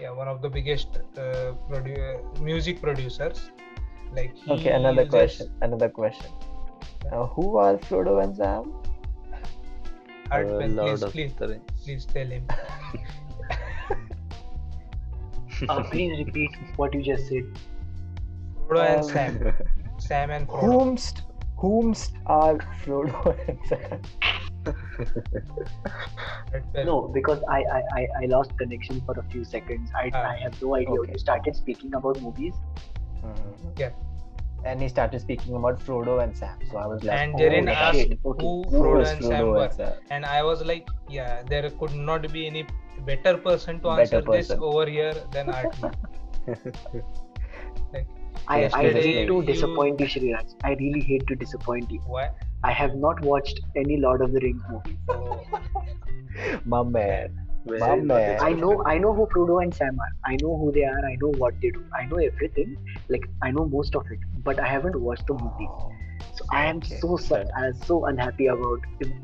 Speaker 2: yeah, one of the biggest uh, produ- music producers. Like he
Speaker 1: Okay, another
Speaker 2: uses-
Speaker 1: question. Another question. Now, who are Frodo and Sam?
Speaker 2: Artman,
Speaker 4: Lord
Speaker 2: please,
Speaker 4: of
Speaker 2: please, please tell him.
Speaker 3: Uh, please repeat what you just said.
Speaker 2: Frodo and
Speaker 1: Um,
Speaker 2: Sam, Sam and Frodo.
Speaker 1: Whomst, whomst are Frodo and Sam?
Speaker 3: No, because I, I, I, I lost connection for a few seconds. I,
Speaker 2: Ah.
Speaker 3: I have no idea.
Speaker 1: Okay.
Speaker 3: You started speaking about movies.
Speaker 2: Yeah.
Speaker 1: And he started speaking about Frodo and Sam. So I was like,
Speaker 2: And
Speaker 1: oh,
Speaker 2: Jaren
Speaker 1: shit.
Speaker 2: asked
Speaker 3: shit,
Speaker 2: who
Speaker 3: okay.
Speaker 1: Who
Speaker 2: Frodo
Speaker 1: is
Speaker 2: and Sam
Speaker 1: Frodo
Speaker 2: were.
Speaker 1: and Sam?
Speaker 2: And I was like, yeah, there could not be any better person to
Speaker 1: Better
Speaker 2: answer this over here than Artman. like,
Speaker 3: I, I
Speaker 2: Yesterday
Speaker 3: hate to disappoint you, Sriraj. I really hate to disappoint you.
Speaker 2: why?
Speaker 3: I have not watched any Lord of the Rings movie.
Speaker 2: Oh,
Speaker 1: My man.
Speaker 4: Very
Speaker 1: My man.
Speaker 3: I know I know who Frodo and Sam are. I know who they are. I know what they do. I know everything. Like I know most of it, but I haven't watched the movies. So I am
Speaker 1: Okay.
Speaker 3: so sad. I am so unhappy about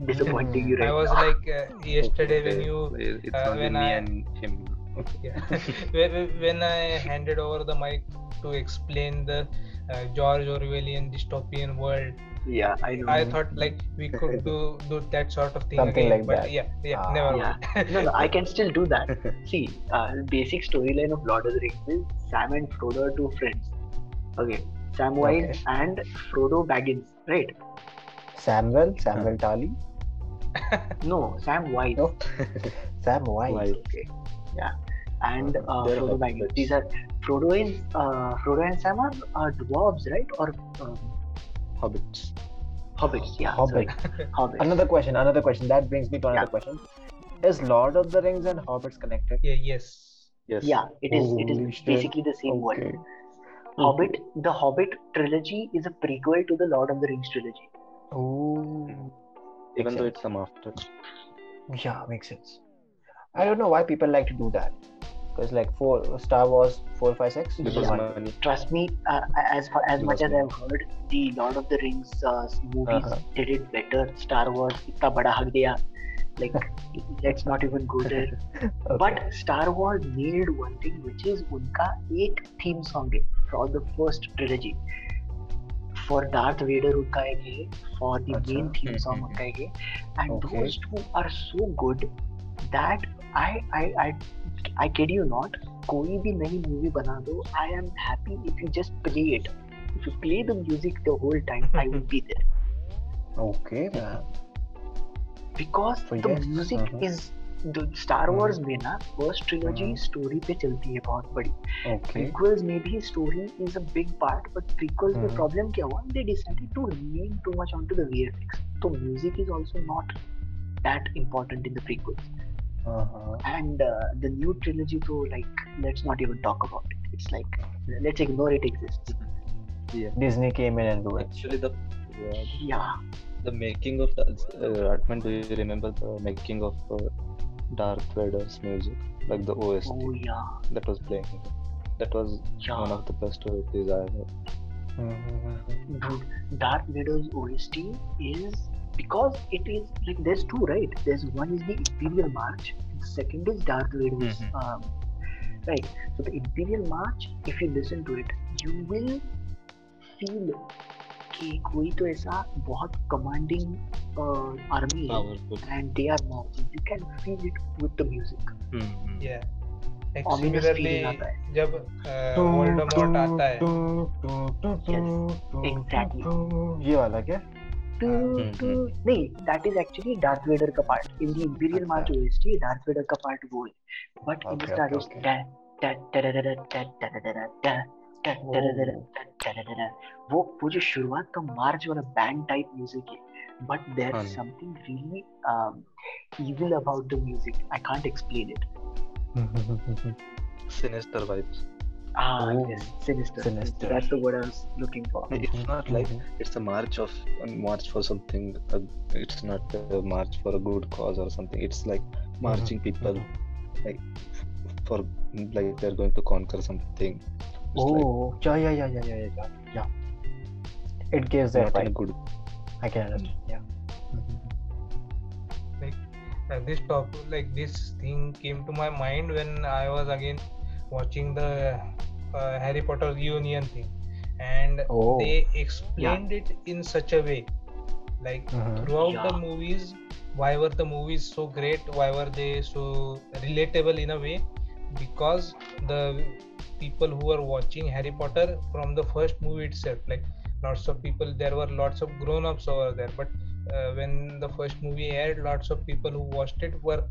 Speaker 3: disappointing you Right I
Speaker 2: was
Speaker 3: now.
Speaker 2: like uh, yesterday when you
Speaker 4: It's
Speaker 2: uh, when
Speaker 4: me
Speaker 2: I-
Speaker 4: and him.
Speaker 2: yeah, when when I handed over the mic to explain the uh, George Orwellian dystopian world.
Speaker 3: Yeah, I know.
Speaker 2: I thought like we could do do that sort of thing
Speaker 1: Something
Speaker 2: again,
Speaker 1: like
Speaker 2: but
Speaker 1: that.
Speaker 2: yeah, yeah,
Speaker 1: Ah.
Speaker 2: never
Speaker 3: Yeah.
Speaker 2: mind.
Speaker 3: no, no, I can still do that. See, uh, basic storyline of Lord of the Rings is Sam and Frodo are two friends. Okay, Samwise
Speaker 1: Okay.
Speaker 3: and Frodo Baggins, right?
Speaker 1: Samuel, Samuel Tali.
Speaker 3: No, Sam Wise.
Speaker 1: No. Sam Wise.
Speaker 4: Wise.
Speaker 3: Okay, yeah, and uh, Frodo Baggins.
Speaker 4: hobbits.
Speaker 3: These are Frodo is uh, Frodo and Sam are uh, dwarves, right? Or um,
Speaker 4: Hobbits.
Speaker 3: hobbits? Yeah,
Speaker 1: Hobbit.
Speaker 3: hobbits.
Speaker 1: Another question. Another question. That brings me to another
Speaker 3: Yeah.
Speaker 1: question. Is Lord of the Rings and Hobbits connected?
Speaker 2: yeah, yes.
Speaker 4: Yes.
Speaker 3: Yeah, it is. It
Speaker 1: Holy
Speaker 3: is
Speaker 1: shit.
Speaker 3: basically the same world.
Speaker 1: Okay.
Speaker 3: Hobbit, the Hobbit trilogy is a prequel to the Lord of the Rings trilogy.
Speaker 1: Oh.
Speaker 4: Even
Speaker 1: Makes
Speaker 4: though
Speaker 1: sense.
Speaker 4: it's some after.
Speaker 1: Yeah, makes sense. I don't know why people like to do that. Because like four Star Wars four five six.
Speaker 3: Yeah. Trust me, uh, as far, as much as I've heard, the Lord of the Rings uh, movies
Speaker 1: Uh-huh.
Speaker 3: did it better. Star Wars, itna bada hug diya. Like, let's not even go there. okay. But Star Wars nailed one thing, which is उनका एक theme song है for the first trilogy. For Darth Vader उनका एक है, for the
Speaker 1: अच्छा.
Speaker 3: main theme song
Speaker 4: हम्म,
Speaker 3: उनका एक है, and
Speaker 1: Okay.
Speaker 3: those two are so good that I I I I kid you not कोई भी नई मूवी बना दो I am happy if you just play it if you play the music the whole time I would be there
Speaker 1: okay
Speaker 3: because the music is the Star Wars में ना first
Speaker 1: trilogy
Speaker 3: story पे चलती है बहुत बड़ी. Prequels में भी story is a big part but prequels में
Speaker 1: hmm.
Speaker 3: प्रॉब्लम क्या हुआ? They decided to lean too much on to the VFX तो music is also not that important in the prequels
Speaker 1: Uh-huh.
Speaker 3: and uh, the new trilogy though like let's not even talk about it it's like let's ignore it exists yeah.
Speaker 1: Disney came in and do it.
Speaker 4: Actually, the yeah,
Speaker 3: yeah
Speaker 4: the making of the uh, Atman, do you remember the making of uh, Darth Vader's music, like the OST
Speaker 3: oh yeah
Speaker 4: that was playing? That was
Speaker 3: yeah
Speaker 4: one of the best OSTs I ever.
Speaker 1: Mhm.
Speaker 3: Dude, Darth Vader's OST is because it is like there's two, right? There's one is the Imperial March, and the second is Darth Vader's.
Speaker 4: Mhm.
Speaker 3: Um, right. So the Imperial March, if you listen to it, you will feel कि कोई तो ऐसा बहुत commanding army है
Speaker 4: Powerful.
Speaker 3: and they are marching. You can feel it with the music.
Speaker 4: Mhm.
Speaker 2: Yeah. Like
Speaker 3: Ominous
Speaker 2: similarly,
Speaker 3: feeling आता है.
Speaker 2: जब uh, Voldemort आता है
Speaker 3: exactly.
Speaker 1: ये वाला क्या
Speaker 4: हम्म,
Speaker 3: नहीं that is actually Darth Vader का part in the imperial march OST Darth Vader का पार्ट वो है but in
Speaker 1: the
Speaker 3: star
Speaker 1: okay,
Speaker 3: वो वो जो शुरुआत का मार्च वाला बैंड टाइप म्यूज़िक है बट देयर
Speaker 4: हाँ is
Speaker 3: something really evil about the music i can't explain it
Speaker 4: Sinister vibes.
Speaker 3: Ah
Speaker 1: Oh,
Speaker 3: yes sinister.
Speaker 1: sinister.
Speaker 3: that's the word i was looking for
Speaker 4: It's not like it's a march of a march for something. Uh, it's not a march for a good cause or something. It's like marching people, like for like they're going to conquer something. It's like
Speaker 1: Oh, yeah, yeah, yeah, yeah, yeah, yeah, yeah. It gives that
Speaker 4: not a good.
Speaker 1: I can understand. Yeah.
Speaker 2: uh, this top like this thing came to my mind when I was again watching the uh, Harry Potter reunion thing, and
Speaker 1: Oh.
Speaker 2: they explained it in such a way, like
Speaker 1: Mhm.
Speaker 2: throughout the movies, why were the movies so great? Why were they so relatable in a way? Because the people who were watching Harry Potter from the first movie itself, like lots of people, there were lots of grown-ups over there, but uh, when the first movie aired, lots of people who watched it were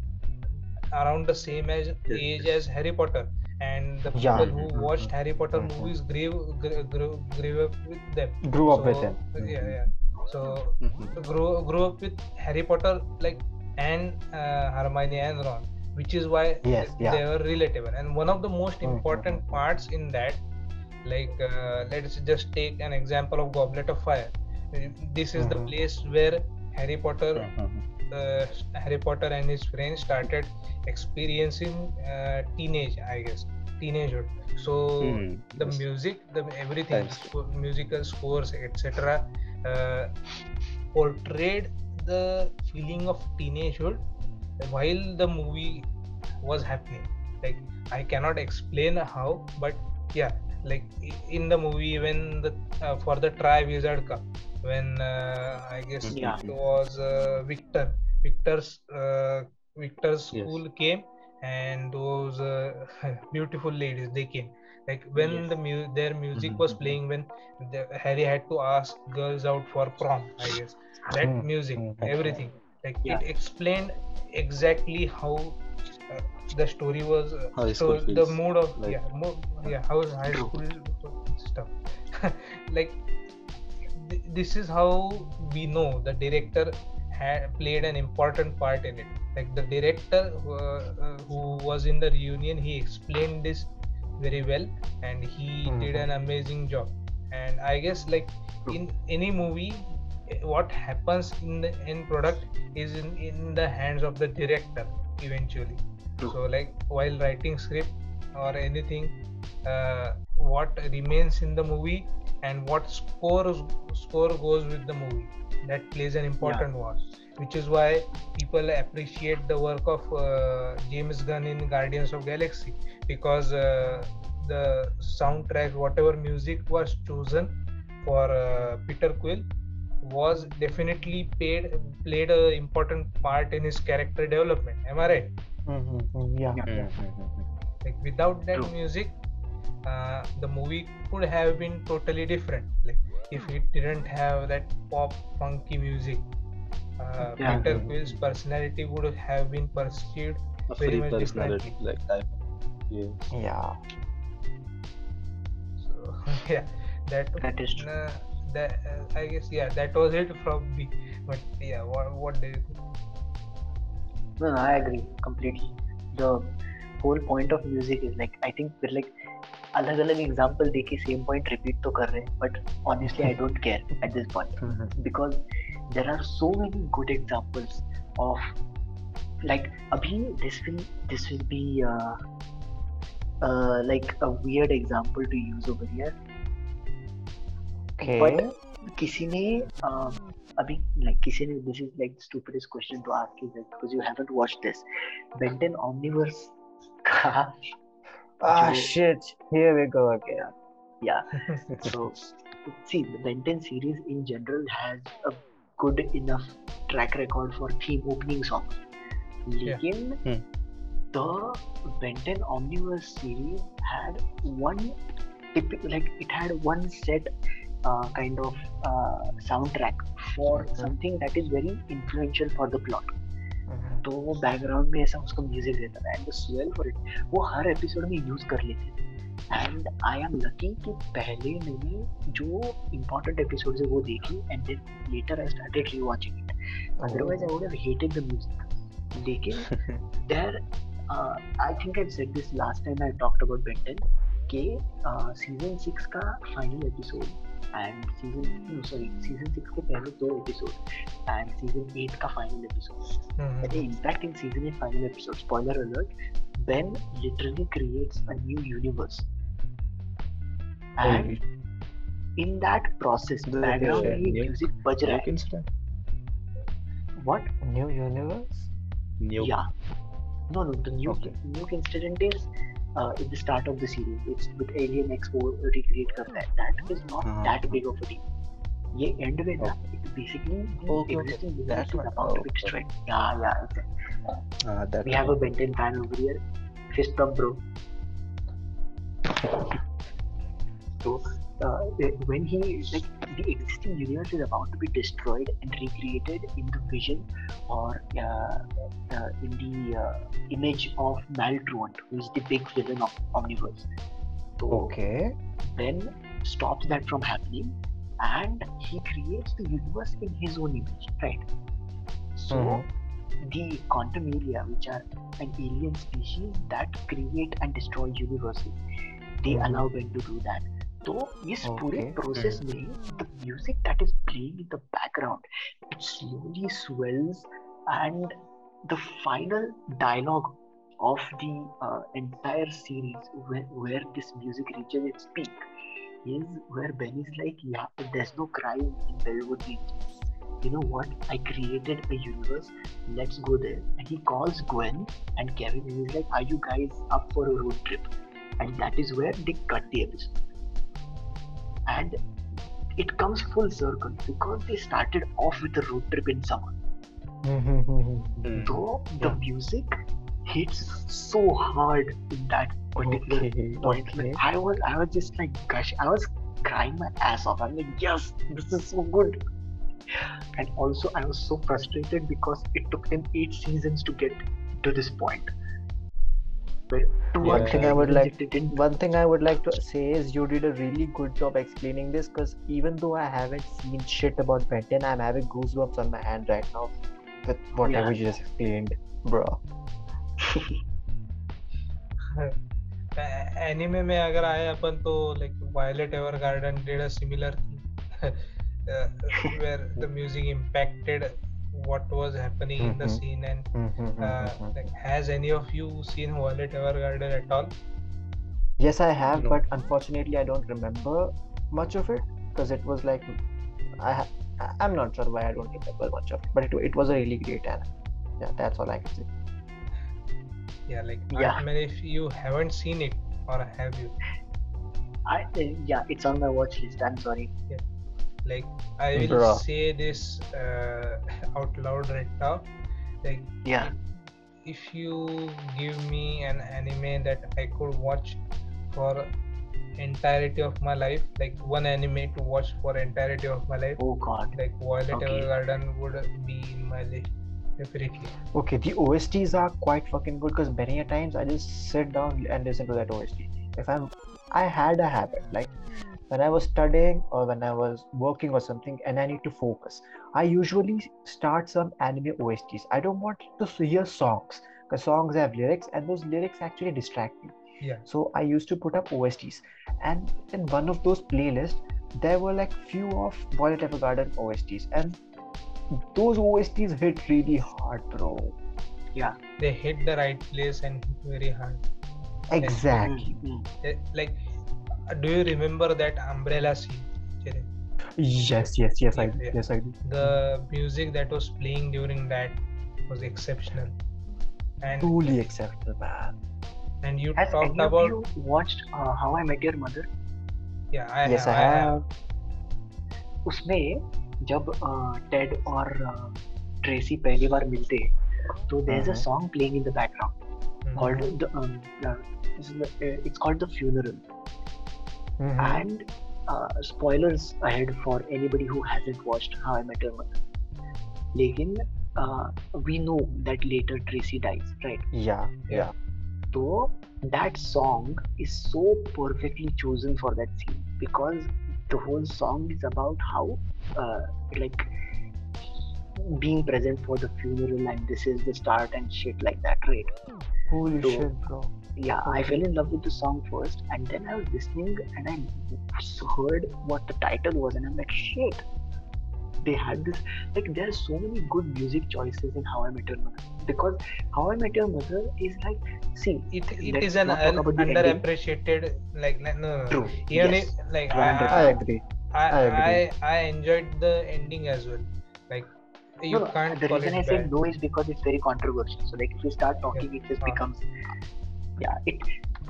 Speaker 2: around the same as
Speaker 4: Yes,
Speaker 2: age as Harry Potter, and the
Speaker 1: Yeah.
Speaker 2: people who
Speaker 4: Mhm,
Speaker 2: watched Harry Potter
Speaker 1: mhm.
Speaker 2: movies grew, grew, grew, grew up with them.
Speaker 1: Grew up with
Speaker 2: So,
Speaker 1: him.
Speaker 2: Yeah, yeah. So
Speaker 4: Mhm.
Speaker 2: grow grow up with Harry Potter like and uh, Hermione and Ron, which is why
Speaker 1: Yes,
Speaker 2: they,
Speaker 1: yeah.
Speaker 2: they were relatable. And one of the most
Speaker 1: Mhm,
Speaker 2: important
Speaker 1: mhm.
Speaker 2: parts in that, like uh, let's just take an example of Goblet of Fire. This is the
Speaker 1: Mhm.
Speaker 2: place where Harry Potter. Uh, Harry Potter and his friends started experiencing uh, teenage, I guess, teenagehood. So
Speaker 4: Hmm,
Speaker 2: the
Speaker 4: yes.
Speaker 2: music, the everything, sco- musical scores, etc., uh, portrayed the feeling of teenagehood while the movie was happening. Like I cannot explain how, but yeah, like in the movie when the uh, for the Tri Wizard Cup when uh, I guess
Speaker 3: Yeah.
Speaker 2: it was uh, Victor Victor's uh, Victor's
Speaker 4: Yes.
Speaker 2: school came and those uh, beautiful ladies they came like when
Speaker 3: Yes.
Speaker 2: the mu- their music
Speaker 4: Mhm,
Speaker 2: was
Speaker 4: mhm.
Speaker 2: playing when the, Harry had to ask girls out for prom I guess that
Speaker 1: Mhm,
Speaker 2: music
Speaker 1: mhm.
Speaker 2: everything like
Speaker 3: Yeah.
Speaker 2: it explained exactly how the story was uh,
Speaker 4: High
Speaker 2: so the mood of
Speaker 4: like-
Speaker 2: yeah mo- yeah how high
Speaker 3: True.
Speaker 2: school stuff like th- this is how we know the director had played an important part in it like the director uh, uh, who was in the reunion he explained this very well and he did
Speaker 1: Mhm.
Speaker 2: an amazing job and i guess like in any movie what happens in the end product is in, in the hands of the director eventually
Speaker 3: True.
Speaker 2: so like while writing script or anything uh, what remains in the movie and what score score goes with the movie that plays an important role, which is why people appreciate the work of uh, James Gunn in Guardians of Galaxy because uh, the soundtrack whatever music was chosen for uh, Peter Quill was definitely paid played an important part in his character development. Am I right
Speaker 1: Mhm, mhm, Yeah.
Speaker 3: Yeah.
Speaker 1: yeah.
Speaker 2: Like without that
Speaker 3: True.
Speaker 2: music uh, the movie could have been totally different like if it didn't have that pop funky music uh,
Speaker 3: Yeah.
Speaker 2: peter quill's personality would have been perceived
Speaker 4: A
Speaker 2: very much differently.
Speaker 4: like that. Yeah.
Speaker 1: Yeah.
Speaker 2: so yeah that
Speaker 3: That is true.
Speaker 2: uh, that uh, i guess yeah that was it from me but yeah what, what do you think
Speaker 3: no, no, I agree completely. The whole point of music is like I think we're like अलग अलग example दे same point repeat तो कर रहे हैं but honestly I don't care at this
Speaker 1: point
Speaker 3: because there are so many good examples of like अभी this will this will be like a weird example to use over here but किसी ने uh, अभी like किसी ने this is like the stupidest question to ask is like because you haven't watched this Benton Omniverse का
Speaker 1: Ah,
Speaker 3: जो-
Speaker 1: shit. Here we go again.
Speaker 3: yeah so see the Benton series in general has a good enough track record for theme opening songs लेकिन
Speaker 4: Hmm.
Speaker 3: the Benton Omniverse series had one typical like it had one set uh, kind of uh, soundtrack for
Speaker 1: Mhm.
Speaker 3: something that is very influential for the plot.
Speaker 1: Mhm.
Speaker 3: तो वो background में ऐसा उसको music देता था and swell for it वो हर episode में use कर लेते थे। एंड आई एम लकी कि पहले मैंने जो इम्पोर्टेंट एपिसोड है वो देखी and then later I started rewatching it otherwise I would have hated the music लेकिन there I think I said this last time I talked about Ben ten के season six का final episode and season sorry season six के पहले दो episode and season eight का
Speaker 2: final
Speaker 3: episode in fact in season eight final episode spoiler alert Ben literally creates a new universe and in that process background music बज रहा है what
Speaker 1: new universe
Speaker 4: new
Speaker 3: या no no the new new incident is at the start of the series. It's with Alien X वो recreate करता है. That is not
Speaker 4: हाँ.
Speaker 3: that big of a deal. ये end में ना, it basically the
Speaker 4: Okay, okay.
Speaker 3: existing universe
Speaker 4: That
Speaker 3: is about to be
Speaker 4: Oh,
Speaker 3: destroyed. Yeah, yeah. Exactly.
Speaker 4: uh, that.
Speaker 3: We have a Benton fan over here. Fist up, bro. So, uh, when he like the existing universe is about to be destroyed and recreated in the vision or uh, uh, in the uh, image of Maltruant, who is the big villain of Omniverse. So
Speaker 1: Okay.
Speaker 3: Then stops that from happening, and he creates the universe in his own image, right? So
Speaker 1: Mhm.
Speaker 3: the Contumelia, which are an alien species that create and destroy universes, they
Speaker 1: Mhm.
Speaker 3: allow Ben to do that तो इस पूरे
Speaker 1: Okay.
Speaker 3: Process में the music that is playing in the background it slowly swells and the final dialogue of the uh, entire series where, where this music reaches its peak is where Ben is like, yeah, there's no crime in Bellwood Beach. You know what? I created a universe. Let's go there. And he calls Gwen and Kevin and he's like, Are you guys up for a road trip? And that is where they cut the episode. and it comes full circle because they started off with a road trip in summer.
Speaker 4: Mm.
Speaker 3: Though the
Speaker 1: Yeah.
Speaker 3: music hits so hard in that particular
Speaker 1: okay,
Speaker 3: point.
Speaker 1: okay.
Speaker 3: Like, I was I was just like gush, I was crying my ass off. I'm like, yes, this is so good. And also I was so frustrated because it took them eight seasons to get to this point
Speaker 1: one thing I would like one thing I would like to say is you did a really good job explaining this because even though I haven't seen shit about Ben 10, I'm having goosebumps on my hand right now with whatever
Speaker 3: yeah.
Speaker 1: you just explained, bro.
Speaker 2: Anime में अगर आए अपन तो like Violet Evergarden did a similar thing where the music what was happening in the
Speaker 1: Mhm.
Speaker 2: scene and
Speaker 1: Mhm,
Speaker 2: uh,
Speaker 1: mhm, mhm.
Speaker 2: like has any of you seen Violet Evergarden at all?
Speaker 1: Yes, I have,
Speaker 4: No.
Speaker 1: but unfortunately, I don't remember much of it because it was like I ha- I- I'm not sure why I don't remember much of it, but it, it was a really great anime. Yeah, that's all I can say.
Speaker 2: Yeah, like
Speaker 3: Yeah.
Speaker 2: I mean, if you haven't seen it or have you?
Speaker 3: I uh, yeah, it's on my watch list. I'm sorry.
Speaker 2: Like I will
Speaker 1: Bruh.
Speaker 2: say this uh, out loud right now. Like
Speaker 3: Yeah.
Speaker 2: if you give me an anime that I could watch for entirety of my life, like one anime to watch for entirety of my life,
Speaker 3: Oh god.
Speaker 2: like Violet
Speaker 3: Okay.
Speaker 2: Evergarden would be in my list definitely.
Speaker 1: Okay, the OSTs are quite fucking good because many a times I just sit down and listen to that OST. If I'm, I had a habit like when I was studying or when I was working or something and I need to focus. I usually start some anime OSTs. I don't want to hear songs because songs have lyrics and those lyrics actually distract me.
Speaker 2: Yeah.
Speaker 1: So I used to put up OSTs, and in one of those playlists, there were like few of Violet Evergarden OSTs, and those OSTs hit really hard, bro.
Speaker 2: Yeah, they hit the right place and hit very hard.
Speaker 1: Exactly.
Speaker 3: Mm, mm.
Speaker 2: Eh, Like, uh, do you remember that umbrella scene? Chere?
Speaker 1: Yes, yes, yes, I
Speaker 2: Yeah.
Speaker 1: Yes, I do.
Speaker 2: The music that was playing during that was exceptional. And
Speaker 1: Truly exceptional, man.
Speaker 2: and you
Speaker 3: Has
Speaker 2: talked
Speaker 3: any of
Speaker 2: about
Speaker 3: you watched uh, How I Met Your Mother?
Speaker 2: yeah, I
Speaker 1: yes,
Speaker 2: have,
Speaker 1: I have.
Speaker 3: उसमें जब Ted और Tracy पहली बार मिलते तो there is a
Speaker 1: Mhm.
Speaker 3: Song playing in the background
Speaker 2: Mhm.
Speaker 3: called the um, uh, this is the- uh, it's called the funeral
Speaker 1: Mhm.
Speaker 3: and uh, spoilers ahead for anybody who hasn't watched How I Met Your Mother लेकिन uh, we know that later Tracy dies right
Speaker 1: Yeah, yeah.
Speaker 3: so that song is so perfectly chosen for that scene because the whole song is about how uh, like being present for the funeral and this is the start and shit like that right
Speaker 1: Holy
Speaker 3: So-
Speaker 1: shit, bro.
Speaker 3: yeah i fell in love with the song first and then i was listening and I heard what the title was and i'm like shit they had this like there are so many good music choices in how i met your mother because how i met your mother is like see
Speaker 2: it, it
Speaker 3: let's
Speaker 2: an
Speaker 3: not talk
Speaker 2: un-
Speaker 3: about the ending.
Speaker 2: underappreciated like no, no, no.
Speaker 3: true
Speaker 2: even
Speaker 3: yes.
Speaker 2: if, like
Speaker 3: I
Speaker 2: I.
Speaker 1: I
Speaker 2: I,
Speaker 1: agree.
Speaker 2: I,
Speaker 1: I agree.
Speaker 2: I, I enjoyed the ending as well like you
Speaker 3: no, no,
Speaker 2: can't
Speaker 3: the reason I said no is because it's very controversial. So like if you start talking, it just
Speaker 2: Ah.
Speaker 3: becomes yeah. It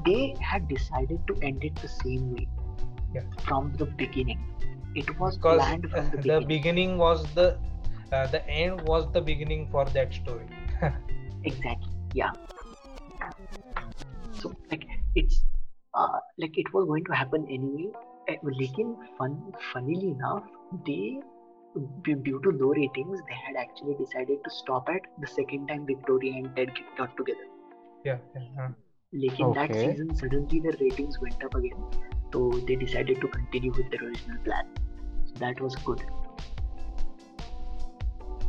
Speaker 3: they had decided to end it the same way
Speaker 2: Yeah.
Speaker 3: from the beginning. It was
Speaker 2: because
Speaker 3: planned from the
Speaker 2: the
Speaker 3: beginning.
Speaker 2: beginning was the uh, the end was the beginning for that story
Speaker 3: Exactly. Yeah. So like it's uh, like it was going to happen anyway. Eh, लेकिन fun, funnily enough, they due due to low ratings, they had actually decided to stop at the second time Victoria and Ted got together.
Speaker 2: yeah, yeah Lekin
Speaker 3: okay. that season, suddenly the ratings went up again. So they decided to continue with their original plan. So that was good.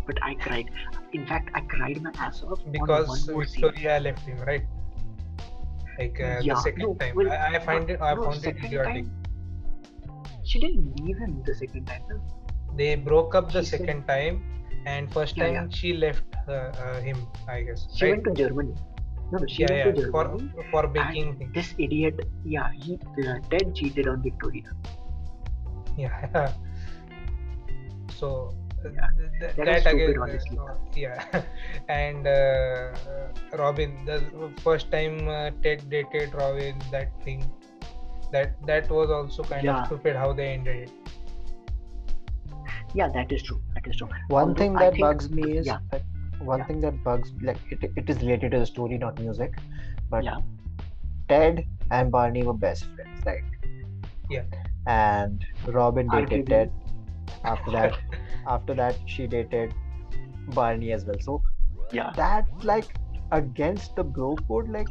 Speaker 3: But I cried. In fact, I cried my ass off
Speaker 2: because
Speaker 3: on
Speaker 2: I left him, right? Like uh, the second time. I, I find it. I
Speaker 3: no,
Speaker 2: found it idiotic.
Speaker 3: she didn't leave him the second time.
Speaker 2: They broke up the second time, and first time she left uh, uh, him. I guess.
Speaker 3: She went to Germany no no she
Speaker 2: yeah, yeah
Speaker 3: to
Speaker 2: for
Speaker 3: Germany
Speaker 2: for baking things
Speaker 3: this idiot yeah he uh, Ted cheated on Victoria
Speaker 2: yeah so
Speaker 3: Yeah,
Speaker 2: th- th-
Speaker 3: that
Speaker 2: that,
Speaker 3: was stupid,
Speaker 2: again
Speaker 3: honestly.
Speaker 2: uh, yeah and uh, robin the first time uh, ted dated robin that thing that that was also kind
Speaker 3: Yeah.
Speaker 2: of stupid how they ended it
Speaker 3: Yeah, that is true. That is true.
Speaker 1: One
Speaker 3: Although
Speaker 1: thing that
Speaker 3: think-
Speaker 1: bugs me is
Speaker 3: yeah.
Speaker 1: that one
Speaker 3: Yeah.
Speaker 1: thing that bugs like it, it is related to the story, not music. But
Speaker 3: Yeah.
Speaker 1: Ted and Barney were best friends, right?
Speaker 2: Yeah.
Speaker 1: And Robin dated. Ted. After that, after that, she dated Barney as well. So
Speaker 3: Yeah.
Speaker 1: that like against the bro code, like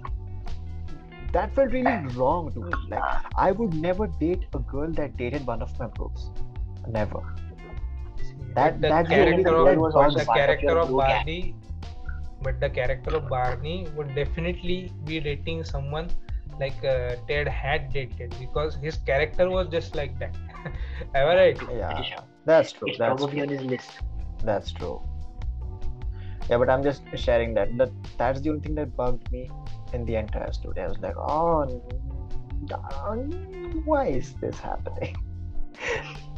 Speaker 1: that felt really wrong to me. Like I would never date a girl that dated one of my bros. Never.
Speaker 2: See,
Speaker 1: That-
Speaker 2: the
Speaker 1: that's the only
Speaker 2: character
Speaker 1: thing
Speaker 2: of
Speaker 1: that
Speaker 3: was
Speaker 1: bugs
Speaker 2: the
Speaker 3: also part of
Speaker 2: character of
Speaker 3: bro gang.
Speaker 2: Barney but the character of Barney would definitely be dating someone like uh, Ted had dated because his character was just like that. Am I right?
Speaker 3: That is
Speaker 1: Yeah,
Speaker 3: true.
Speaker 1: that's true.
Speaker 3: It's
Speaker 1: That's
Speaker 3: probably
Speaker 1: true.
Speaker 3: on his list.
Speaker 1: That's true. Yeah, but I'm just sharing that. That that's the only thing that bugged me in the entire story. I was like, oh, why is this happening?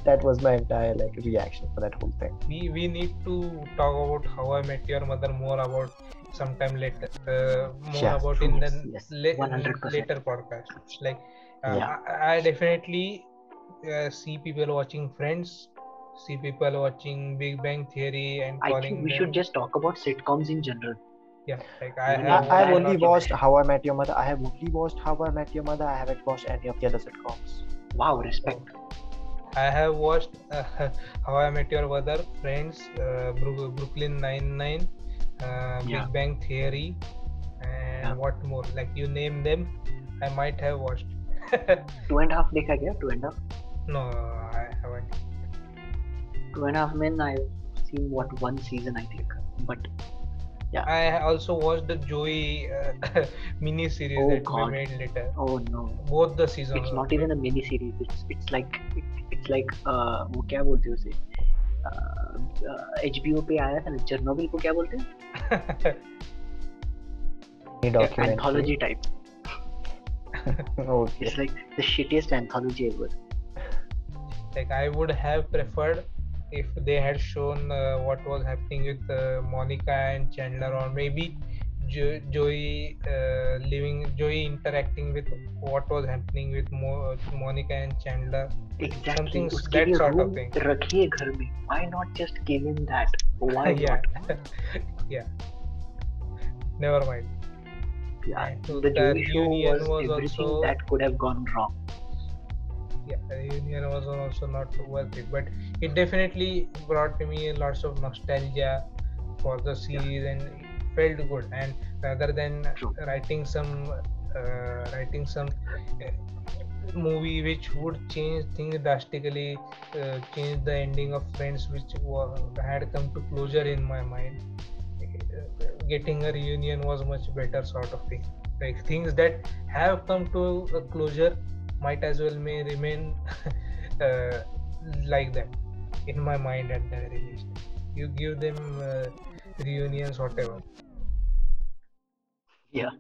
Speaker 1: that was my entire like reaction for that whole thing.
Speaker 2: We we need to talk about How I Met Your Mother more about sometime later. Uh, more
Speaker 1: Yeah,
Speaker 2: about in
Speaker 3: yes,
Speaker 2: the
Speaker 3: yes,
Speaker 2: la- later podcast. Like uh,
Speaker 1: Yeah.
Speaker 2: I, I definitely uh, see people watching Friends, see people watching Big Bang Theory and
Speaker 3: I
Speaker 2: calling
Speaker 3: think we
Speaker 2: them-
Speaker 3: should just talk about sitcoms in general.
Speaker 2: yeah like I,
Speaker 1: I
Speaker 2: have,
Speaker 1: I've only watched. How I Met Your Mother. I have only watched How I Met Your Mother. I haven't watched any of the other sitcoms.
Speaker 3: Wow, respect.
Speaker 2: I have watched uh, How I Met Your Mother, Friends, uh, Bru- Brooklyn Nine Nine, uh, Big
Speaker 3: Yeah.
Speaker 2: Bang Theory, and
Speaker 3: Yeah.
Speaker 2: what more? Like you name them, I might have watched.
Speaker 3: Two and a half देखा क्या? Two and a half.
Speaker 2: no, I haven't.
Speaker 3: Two and a half men. I've seen what one season I think, but
Speaker 2: I also watched the Joey uh, mini series
Speaker 3: Oh,
Speaker 2: that
Speaker 3: God.
Speaker 2: we made later.
Speaker 3: oh no,
Speaker 2: Both the seasons.
Speaker 3: it's
Speaker 2: of
Speaker 3: not
Speaker 2: it.
Speaker 3: even a mini series. It's it's like it, it's like uh, वो क्या बोलते हैं उसे? HBO पे आया था ना Chernobyl को क्या बोलते हैं
Speaker 1: Any documentary?
Speaker 3: Anthology type
Speaker 1: okay.
Speaker 3: It's like the shittiest anthology ever.
Speaker 2: like i would have preferred if they had shown uh, what was happening with uh, monica and chandler or maybe jo- joey uh, living joey interacting with what was happening with Mo- monica and chandler
Speaker 3: Exactly.
Speaker 2: Something s-
Speaker 3: उसके
Speaker 2: that
Speaker 3: लिए
Speaker 2: sort of
Speaker 3: room
Speaker 2: thing.
Speaker 3: रखिए घर में. Why not just give him that? Why
Speaker 2: yeah
Speaker 3: not?
Speaker 2: yeah never mind
Speaker 3: Yeah.
Speaker 2: And
Speaker 3: The
Speaker 2: the
Speaker 3: Joey show
Speaker 2: reunion
Speaker 3: was,
Speaker 2: was
Speaker 3: everything
Speaker 2: also-
Speaker 3: that could have gone wrong.
Speaker 2: yeah the reunion was also not worth it. But it definitely brought me lots of nostalgia for the series and it felt good. And rather than
Speaker 3: True.
Speaker 2: writing some uh, writing some uh, movie which would change things drastically uh, change the ending of friends which had come to closure in my mind uh, getting a reunion was much better sort of thing. Like things that have come to a closure might as well may remain uh, like that in my mind at the very least you give them uh, reunions whatever
Speaker 3: Yeah.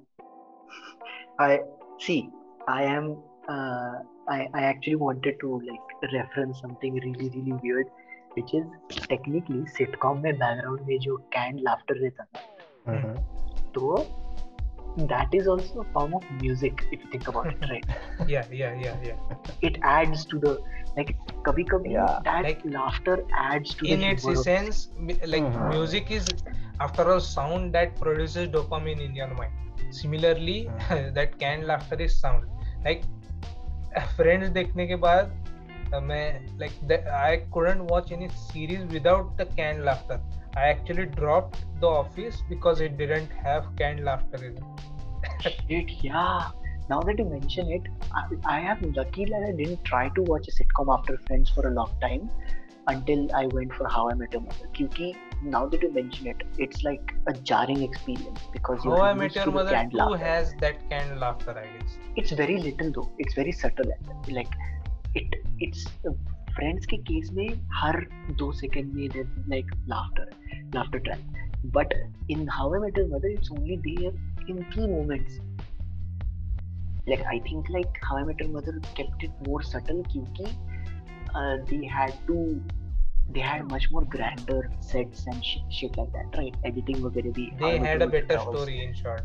Speaker 3: I see. I am. Uh, I I actually wanted to like reference something really really weird, which is technically sitcom में background में जो canned laughter रहता है
Speaker 1: Mhm.
Speaker 3: तो that is also a form of music if you think about it right.
Speaker 2: yeah yeah yeah yeah
Speaker 3: It adds to the like कभी कभी
Speaker 1: Yeah.
Speaker 3: that
Speaker 2: Like,
Speaker 3: laughter adds to
Speaker 2: in
Speaker 3: the
Speaker 2: its
Speaker 3: humor of-
Speaker 2: essence mi- like
Speaker 1: Mhm.
Speaker 2: music is after all sound that produces dopamine in your mind similarly that canned laughter is sound like friends देखने के बाद uh, मैं like the, I couldn't watch any series without the canned laughter I actually dropped The Office because it didn't have canned laughter in it
Speaker 3: Shit, yeah. Now that you mention it, I, I am lucky that I didn't try to watch a sitcom after Friends for a long time until I went for How I Met Your Mother. Kyuki, now that you mention it, it's like a jarring experience because you're
Speaker 2: How I Met Your Mother
Speaker 3: canned laughter.
Speaker 2: has that canned laughter I guess
Speaker 3: It's very little though. It's very subtle. Like it, it's Friends के case में हर दो second में there's like laughter, laughter track. But in How I Met Your Mother, it's only there in key moments. Like I think like How I Met Your Mother kept it more subtle क्योंकि uh, they had to they had much more grander sets and shit, shit like that, right? Editing वगैरह भी
Speaker 2: they had a
Speaker 3: Mother
Speaker 2: better
Speaker 3: that was-
Speaker 2: story in short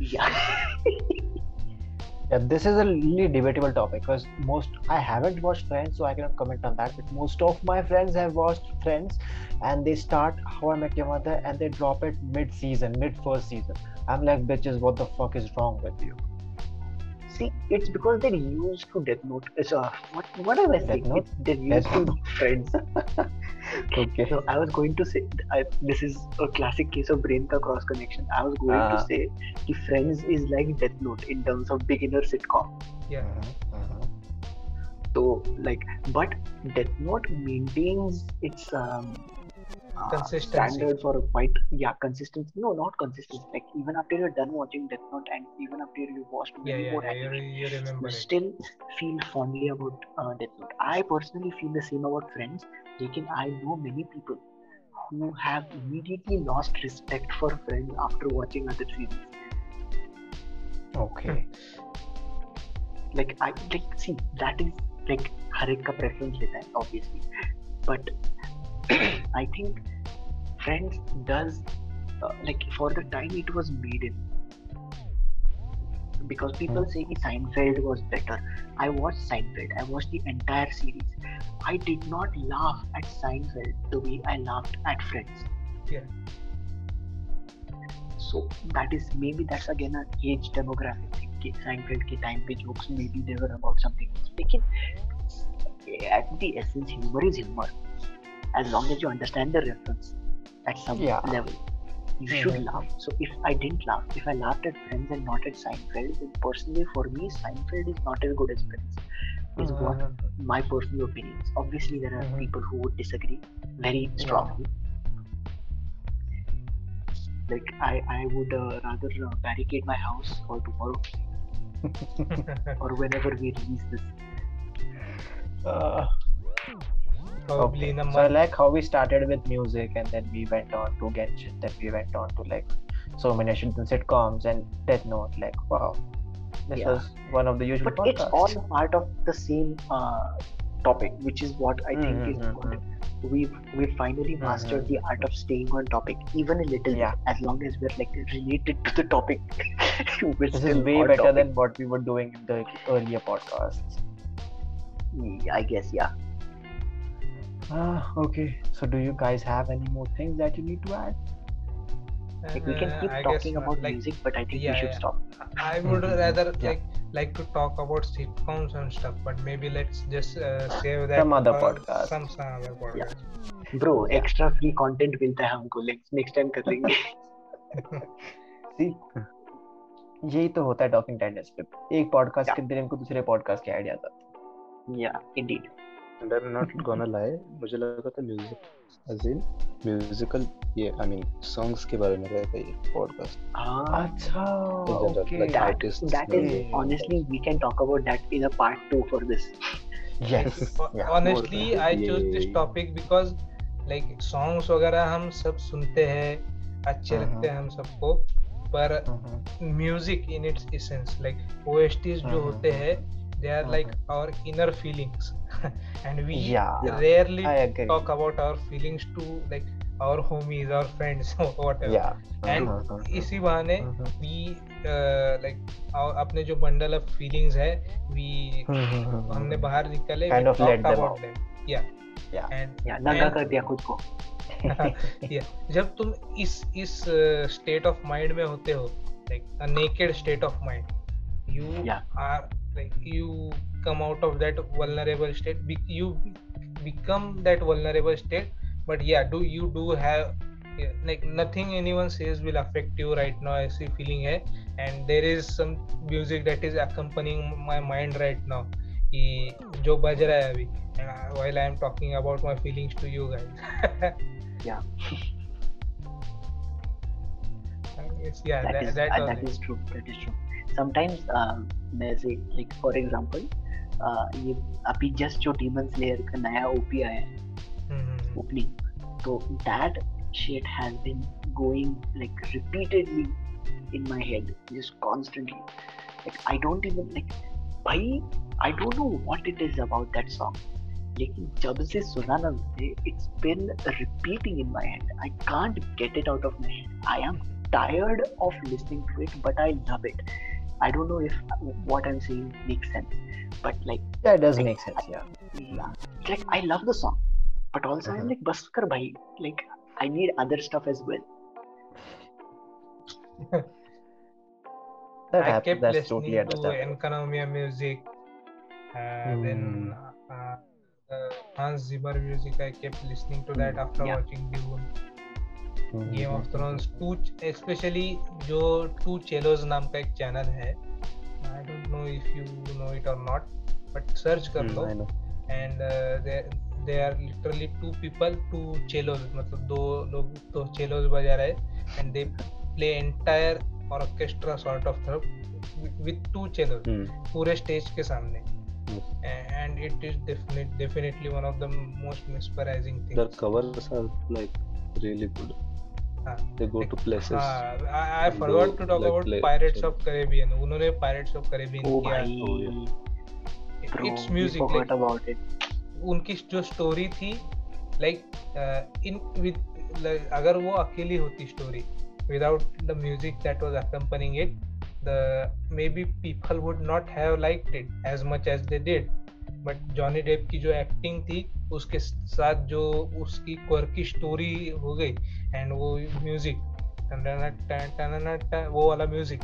Speaker 3: Yeah.
Speaker 1: Yeah, this is a really debatable topic because most I haven't watched Friends, so I cannot comment on that. But most of my friends have watched Friends, and they start How I Met Your Mother and they drop it mid-season, mid-first season. I'm like, bitches, what the fuck is wrong with you?
Speaker 3: See, it's because they're used to Death Note. It's uh, what what am I
Speaker 1: Death
Speaker 3: saying?
Speaker 1: Note?
Speaker 3: It's, they're used
Speaker 1: Death
Speaker 3: to Friends.
Speaker 1: Okay.
Speaker 3: So I was going to say, I, this is a classic case of brain ka cross connection. I was going
Speaker 1: Ah.
Speaker 3: to say, कि Friends is like Death Note in terms of beginner sitcom.
Speaker 2: Yeah.
Speaker 1: Mhm, mhm.
Speaker 3: So like, but Death Note maintains its um, uh,
Speaker 2: Consistency.
Speaker 3: standard for quite yeah consistency. No, not consistency. Like even after you're done watching Death Note and even after you've watched
Speaker 2: Yeah,
Speaker 3: many
Speaker 2: yeah,
Speaker 3: more
Speaker 2: yeah. You,
Speaker 3: anime,
Speaker 2: you remember
Speaker 3: you
Speaker 2: it.
Speaker 3: still feel fondly about uh, Death Note. I personally feel the same about Friends. Lekin I know many people who have immediately lost respect for Friends after watching other series.
Speaker 1: Okay.
Speaker 3: Like I like see that is like हर एक का preference लेता है obviously, but I think Friends does uh, like for the time it was made in. Because people say कि Seinfeld was better. I watched Seinfeld. I watched the entire series. I did not laugh at Seinfeld the way I laughed at Friends.
Speaker 2: Yeah.
Speaker 3: So that is maybe that's again an age demographic thing. कि Seinfeld के time पे jokes maybe they were about something else. लेकिन at the essence humor is humor. As long as you understand the reference at some
Speaker 1: Yeah.
Speaker 3: level, you should
Speaker 1: Mhm.
Speaker 3: laugh. So if I didn't laugh, if I laughed at Friends and not at Seinfeld, then personally for me Seinfeld is not as good as Friends. Is what
Speaker 1: Mhm.
Speaker 3: my personal opinions. Obviously, there are
Speaker 1: Mhm.
Speaker 3: people who would disagree very strongly. Like I, I would uh, rather uh, barricade my house for tomorrow or whenever we release this.
Speaker 1: Uh,
Speaker 2: Probably
Speaker 1: okay.
Speaker 2: in a
Speaker 1: So I like how we started with music and then we went on to Genshin, then we went on to like so many Shitten sitcoms and Death Note. Like wow, this
Speaker 3: Yeah.
Speaker 1: was one of the usual
Speaker 3: But it's all part of the same uh, topic, which is what I think is
Speaker 1: Mhm,
Speaker 3: important. We've we've finally mastered
Speaker 1: Mhm.
Speaker 3: the art of staying on topic, even a little
Speaker 1: Yeah.
Speaker 3: as long as we're like related to the topic. we're
Speaker 1: This is way better
Speaker 3: topic.
Speaker 1: than what we were doing in the earlier podcasts.
Speaker 3: I guess, yeah.
Speaker 1: Ah, okay. So do you guys have any more things that you need to add?
Speaker 3: Like we can
Speaker 2: Uh,
Speaker 3: keep
Speaker 2: I guess
Speaker 3: talking
Speaker 2: not.
Speaker 3: about
Speaker 2: like,
Speaker 3: music, but I think
Speaker 2: yeah,
Speaker 3: we should
Speaker 2: yeah.
Speaker 3: stop.
Speaker 2: I would
Speaker 1: Mhm,
Speaker 2: rather
Speaker 1: yeah.
Speaker 2: like like to talk about sitcoms and stuff, but maybe let's just uh, save that
Speaker 1: Some other
Speaker 2: for
Speaker 1: podcast.
Speaker 2: Some some other podcast.
Speaker 3: Bro
Speaker 1: Yeah.
Speaker 3: Extra free content मिलता है हमको next time कर लेंगे
Speaker 1: See, यही तो होता है talking tendencies पे एक पॉडकास्ट
Speaker 3: Yeah.
Speaker 1: के दिन इनको दूसरे पॉडकास्ट के आइडिया था
Speaker 3: या
Speaker 4: And I am not gonna lie मुझे लगा था म्यूज़िक अजीन म्यूजिकल ये आई मीन सॉन्ग्स के बारे में रहेगा ये पॉडकास्ट
Speaker 1: अच्छा
Speaker 4: okay
Speaker 3: that
Speaker 4: is
Speaker 3: that is honestly we can talk about that in a part 2 for this
Speaker 2: yes honestly I chose this topic because like songs वगैरह हम सब सुनते हैं अच्छे
Speaker 1: uh-huh.
Speaker 2: लगते हैं हम सबको पर music in its essence like OSTs जो
Speaker 1: uh-huh.
Speaker 2: होते
Speaker 1: हैं
Speaker 2: they are
Speaker 1: हाँ,
Speaker 2: like our inner feelings and we
Speaker 1: Yeah,
Speaker 2: rarely
Speaker 1: agree.
Speaker 2: talk about our feelings to like our homies our friends whatever
Speaker 1: Yeah.
Speaker 2: and
Speaker 1: हाँ, हाँ,
Speaker 2: इसी बहाने
Speaker 1: हाँ,
Speaker 2: we uh, like our- अपने जो बंडल ऑफ़ फीलिंग्स है we
Speaker 1: हाँ, हाँ, हाँ,
Speaker 2: हमने
Speaker 1: हाँ,
Speaker 2: बाहर निकले
Speaker 1: Kind of let them out.
Speaker 2: them yeah
Speaker 1: Yeah.
Speaker 2: and
Speaker 3: या नंगा
Speaker 2: and-
Speaker 3: कर दिया खुद को
Speaker 2: yeah जब तुम इस इस स्टेट ऑफ़ माइंड में होते हो like a naked state of mind you
Speaker 3: Yeah.
Speaker 2: are like you come out of that vulnerable state be, you become that vulnerable state but yeah do you do have yeah, like nothing anyone says will affect you right now ऐसी feeling है and there is some music that is accompanying my mind right now कि जो बज रहा है अभी and I- while I am talking about my feelings to you guys
Speaker 3: Yeah.
Speaker 2: It's- yeah
Speaker 3: that
Speaker 2: that,
Speaker 3: is
Speaker 2: that,
Speaker 3: uh,
Speaker 2: was
Speaker 3: that
Speaker 2: it.
Speaker 3: is true that is true sometimes um, मैसे like for example ये अभी just जो demon slayer का नया OP आया है
Speaker 2: hmm,
Speaker 3: hmm, opening तो that shit has been going like repeatedly in my head just constantly like I don't even like भाई I don't know what it is about that song लेकिन जब से सुना ना मुझे it's been repeating in my head I can't get it out of my head I am tired of listening to it but I love it I don't know if what I'm saying makes sense, but like
Speaker 1: Yeah, it does
Speaker 3: Like,
Speaker 1: make sense. Yeah.
Speaker 3: yeah, like I love the song, but also I'm
Speaker 1: Uh-huh.
Speaker 3: like Baskar bhai, like I need other stuff as well.
Speaker 1: That
Speaker 2: I
Speaker 1: happens.
Speaker 2: kept
Speaker 1: That's
Speaker 2: listening
Speaker 1: totally
Speaker 2: to
Speaker 1: understandable.
Speaker 2: Enkanomiya music, uh, then
Speaker 1: Hmm.
Speaker 2: uh, uh, Hans Zimmer music. I kept listening to that after
Speaker 3: Yeah.
Speaker 2: watching Dune, Game of Thrones too specially जो to cellos नाम का एक channel है। I don't know if you know it और not but search कर लो। And they are literally two people two cellos मतलब दो लोग दो चेलोज बजा रहे and they play entire orchestra sort of through with two cellos पूरे स्टेज के सामने। And it is definitely one of the most mesmerizing
Speaker 4: things
Speaker 2: things
Speaker 4: covers are like really good
Speaker 2: हाँ,
Speaker 4: They go to places.
Speaker 2: हाँ, I, I forgot to talk
Speaker 4: like,
Speaker 2: about
Speaker 4: play-
Speaker 2: Pirates
Speaker 4: sorry.
Speaker 2: of Caribbean उन्होंने Pirates of Caribbean
Speaker 3: Oh
Speaker 2: किया
Speaker 4: Oh,
Speaker 3: bro,
Speaker 2: it's music like
Speaker 3: about it.
Speaker 2: उनकी जो story थी like in with अगर वो अकेली होती story without the music that was accompanying it the maybe people would not have liked it as much as they did but Johnny Depp की जो acting थी उसके साथ जो उसकी क्वर्की स्टोरी हो गई एंड वो म्यूज़िक वो वाला म्यूज़िक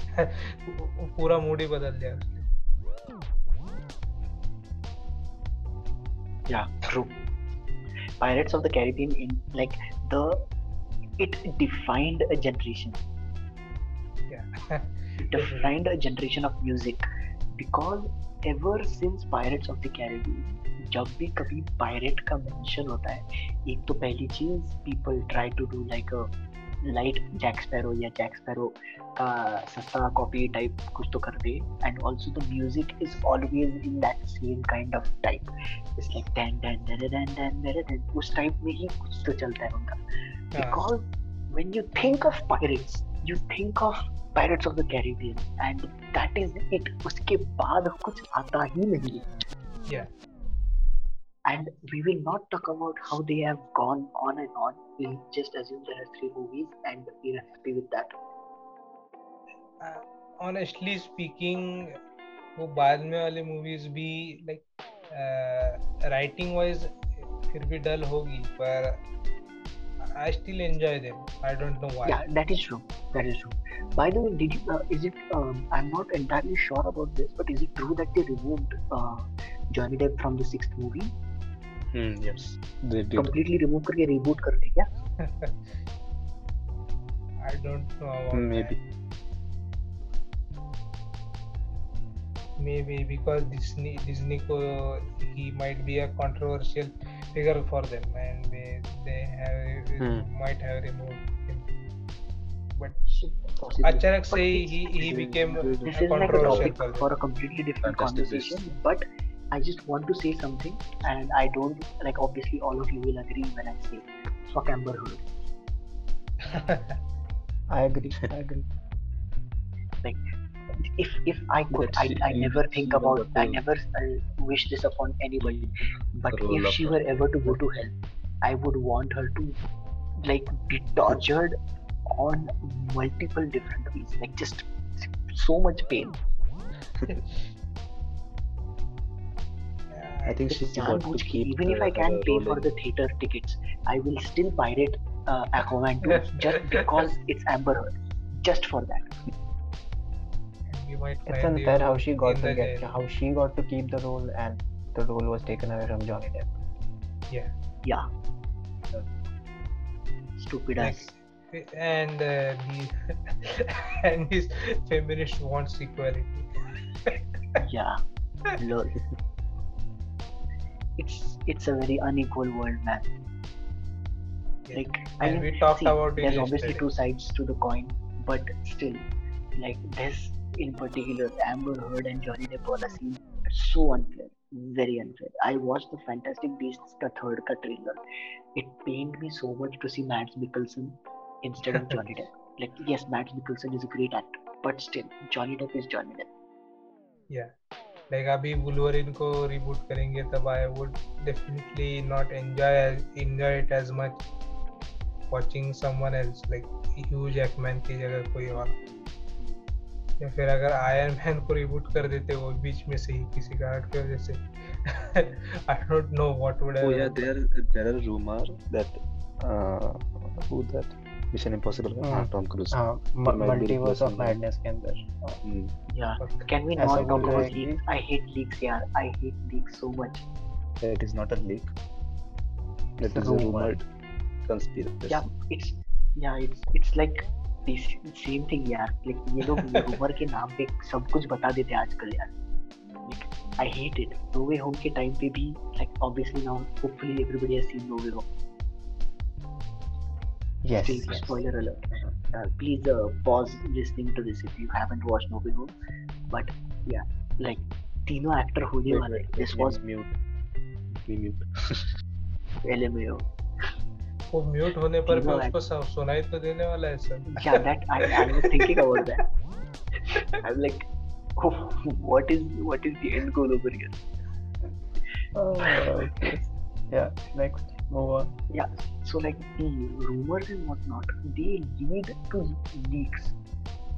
Speaker 2: पूरा मूड ही बदल दिया उसने
Speaker 3: Yeah, true. Pirates of the Caribbean in like the it defined a generation.
Speaker 2: Yeah.
Speaker 3: Defined a generation of music because ever since Pirates of the Caribbean जब भी कभी पायरेट का मेंशन होता है एक तो पहली चीज़ people try to do like a light Jack Sparrow या जैक स्पैरो का सस्ता कॉपी टाइप कुछ तो कर दे and also the music is always in that same kind of type it's like dun dun dun dun dun dun dun उस type में ही कुछ तो चलता है उनका। because when you think of pirates you think of pirates of the caribbean and that is it. उसके बाद कुछ आता ही नहीं है।
Speaker 2: Yeah.
Speaker 3: and we will not talk about how they have gone on and on we'll just assume there are three movies and we're happy with that
Speaker 2: honestly speaking वो बाद में वाली मूवीज भी लाइक राइटिंग वाइज फिर भी डल होगी पर आई still enjoy them I don't know why
Speaker 3: yeah that is true that is true by the way did you uh, is it um, i'm not entirely sure about this but is it true that they removed uh, johnny depp from the sixth movie
Speaker 4: Hmm,
Speaker 3: completely remove करके reboot कर दिया
Speaker 2: I don't know
Speaker 4: maybe
Speaker 2: because disney disney ko he might be a controversial figure for them and they they have
Speaker 4: Hmm.
Speaker 2: might have removed him but
Speaker 3: Possibly.
Speaker 2: अचानक से ही
Speaker 3: it's-
Speaker 2: he, he
Speaker 3: it's-
Speaker 2: became
Speaker 3: this
Speaker 2: a
Speaker 3: is like a
Speaker 2: controversial
Speaker 3: topic
Speaker 2: for them.
Speaker 3: for a completely different
Speaker 4: Fantastic
Speaker 3: conversation but i just want to say something and i don't like obviously all of you will agree when i say fuck amber heard.
Speaker 1: I agree. I agree.
Speaker 3: Like, if if i could i, I never think about i
Speaker 4: whole-
Speaker 3: never uh, wish this upon anybody. But if she were ever to go to hell i would want her to like be tortured on multiple different ways. Like just so much pain
Speaker 4: I think to keep
Speaker 3: even if I uh,
Speaker 4: can't
Speaker 3: pay for the theater tickets, I will still pirate uh, Aquaman 2 just because it's Amber Heard, just for that.
Speaker 1: It's unfair how she got to get how she got to keep the role and the role was taken away from Johnny Depp.
Speaker 3: Yeah. Yeah. Stupid ass.
Speaker 2: And uh, the and his feminist wants equality.
Speaker 3: yeah. Lol. It's it's a very unequal world, man.
Speaker 2: Yeah.
Speaker 3: Like I
Speaker 2: and
Speaker 3: mean,
Speaker 2: we talked
Speaker 3: see,
Speaker 2: about it
Speaker 3: there's obviously two sides to the coin, but still, like this in particular, Amber Heard and Johnny Depp are scene so unfair, very unfair. I watched the Fantastic Beasts the third ka trailer. It pained me so much to see Mads Mikkelsen instead of Johnny Depp. Like yes, Mads Mikkelsen is a great actor, but still, Johnny Depp is Johnny Depp.
Speaker 2: Like अभी Wolverine को reboot करेंगे तब I would definitely not enjoy enjoy it as much watching someone else like Hugh Jackman की जगह कोई और। या फिर अगर आयरन मैन को रिबूट कर देते वो बीच में से ही किसी कारण की वजह से I don't know
Speaker 4: what would there there are rumor that uh, who that Mission Impossible का था Tom Cruise Multiverse of
Speaker 1: Madness के अंदर
Speaker 2: या
Speaker 3: can we not talk about leaks I hate leaks यार I hate leaks so much
Speaker 4: it is not a leak
Speaker 1: it
Speaker 4: is a rumour conspiracy
Speaker 3: या it's या it's it's like this same thing यार like ये लोग rumour के नाम पे सब कुछ बता देते हैं आजकल यार। I hate it No Way Home के टाइम पे भी like obviously now hopefully everybody has seen No Way Home
Speaker 1: yes
Speaker 3: Still,
Speaker 1: yes
Speaker 3: spoiler alert. Uh, please uh, pause listening to this if you haven't watched No Way Home. But yeah, like तीनों actor होने
Speaker 4: Wait,
Speaker 3: वाले
Speaker 4: wait,
Speaker 3: this
Speaker 4: wait,
Speaker 3: was
Speaker 4: mute. We mute.
Speaker 3: LMAO.
Speaker 2: वो mute होने पर भी
Speaker 3: तीनों
Speaker 2: उसको सब सुनाई तो देने वाला है सब
Speaker 3: yeah that I, I was thinking about that i'm like oh, what is what is the end goal over here
Speaker 1: Oh, okay. yeah next yeah.
Speaker 3: So like the rumors and whatnot they lead to leaks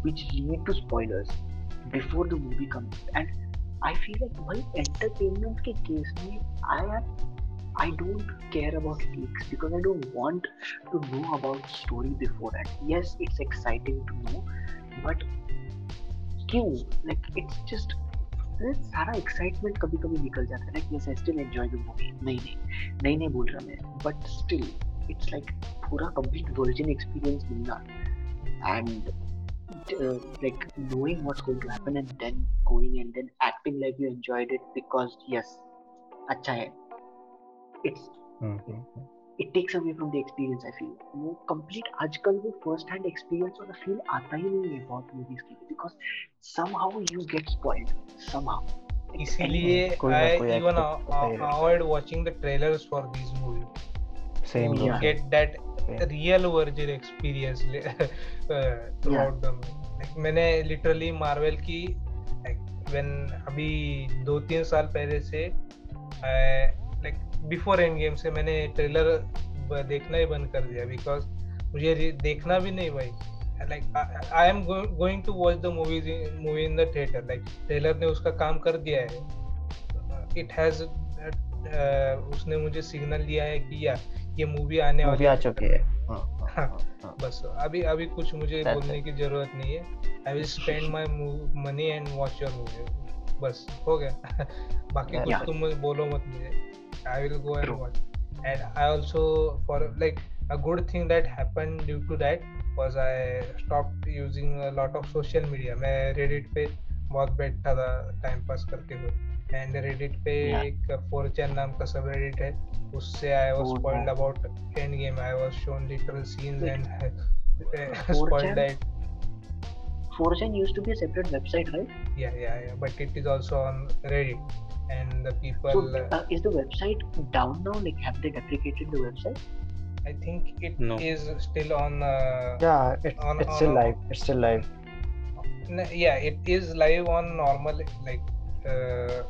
Speaker 3: which lead to spoilers before the movie comes. And i feel like my entertainment ke case me, i am I don't care about leaks because I don't want to know about story before that. Yes, it's exciting to know, but you Like it's just सारा excitement कभी कभी निकल जाता है like yes I still enjoy the movie नहीं नहीं नहीं नहीं बोल रहा मैं बट स्टिल इट्स लाइक पूरा कंप्लीट वर्जिन एक्सपीरियंस मिलना and like knowing what's going to happen and then going and then acting like you enjoyed it because yes अच्छा है it's
Speaker 1: Mhm.
Speaker 3: It takes away from the experience I feel वो complete आजकल वो first hand experience वाला feel आता ही नहीं है बहुत मूवीज़ के because somehow you get spoiled somehow
Speaker 2: इसीलिए I even avoid watching the trailers for this movie
Speaker 1: same you
Speaker 2: get that real virgin experience throughout the मैंने लिटरली मार्वल की व्हेन अभी दो तीन साल पहले से लाइक बिफोर एंड गेम से मैंने ट्रेलर देखना ही बंद कर दिया बिकॉज़ मुझे देखना भी नहीं भाई। Like I am going to watch the movies movie in the theatre like trailer ने उसका काम कर दिया है। इट हैज़ उसने मुझे सिग्नल दिया है कि या ये मूवी आने वाली
Speaker 1: आ चुकी हाँ, हाँ। हाँ,
Speaker 2: हाँ. बस अभी अभी कुछ मुझे बोलने की ज़रूरत नहीं है। I will spend my money and watch your movie बस हो गया। बाकी कुछ तुम बोलो मत मुझे। I will go and
Speaker 3: True.
Speaker 2: Watch and I also for like a good thing that happened due to that was I stopped using a lot of social media मैं reddit पे बहुत बैठा था टाइम पास करते हुए and reddit पे
Speaker 3: Yeah.
Speaker 2: एक 4chan नाम का सब reddit है उससे I was
Speaker 3: Oh,
Speaker 2: spoiled
Speaker 3: no.
Speaker 2: about end game I was shown literal scenes
Speaker 3: Wait.
Speaker 2: and
Speaker 3: 4chan?
Speaker 2: spoiled that
Speaker 3: 4chan used to be a separate website right
Speaker 2: yeah yeah yeah but it is also on reddit and the people
Speaker 3: so
Speaker 2: uh,
Speaker 3: is the website down now like have they deprecated the website
Speaker 2: i think it is
Speaker 4: No.
Speaker 2: is still on uh,
Speaker 1: Yeah, it's
Speaker 2: On-
Speaker 1: it's
Speaker 2: on
Speaker 1: still
Speaker 2: a-
Speaker 1: live. It's still live.
Speaker 2: N- yeah it is live on normal like uh,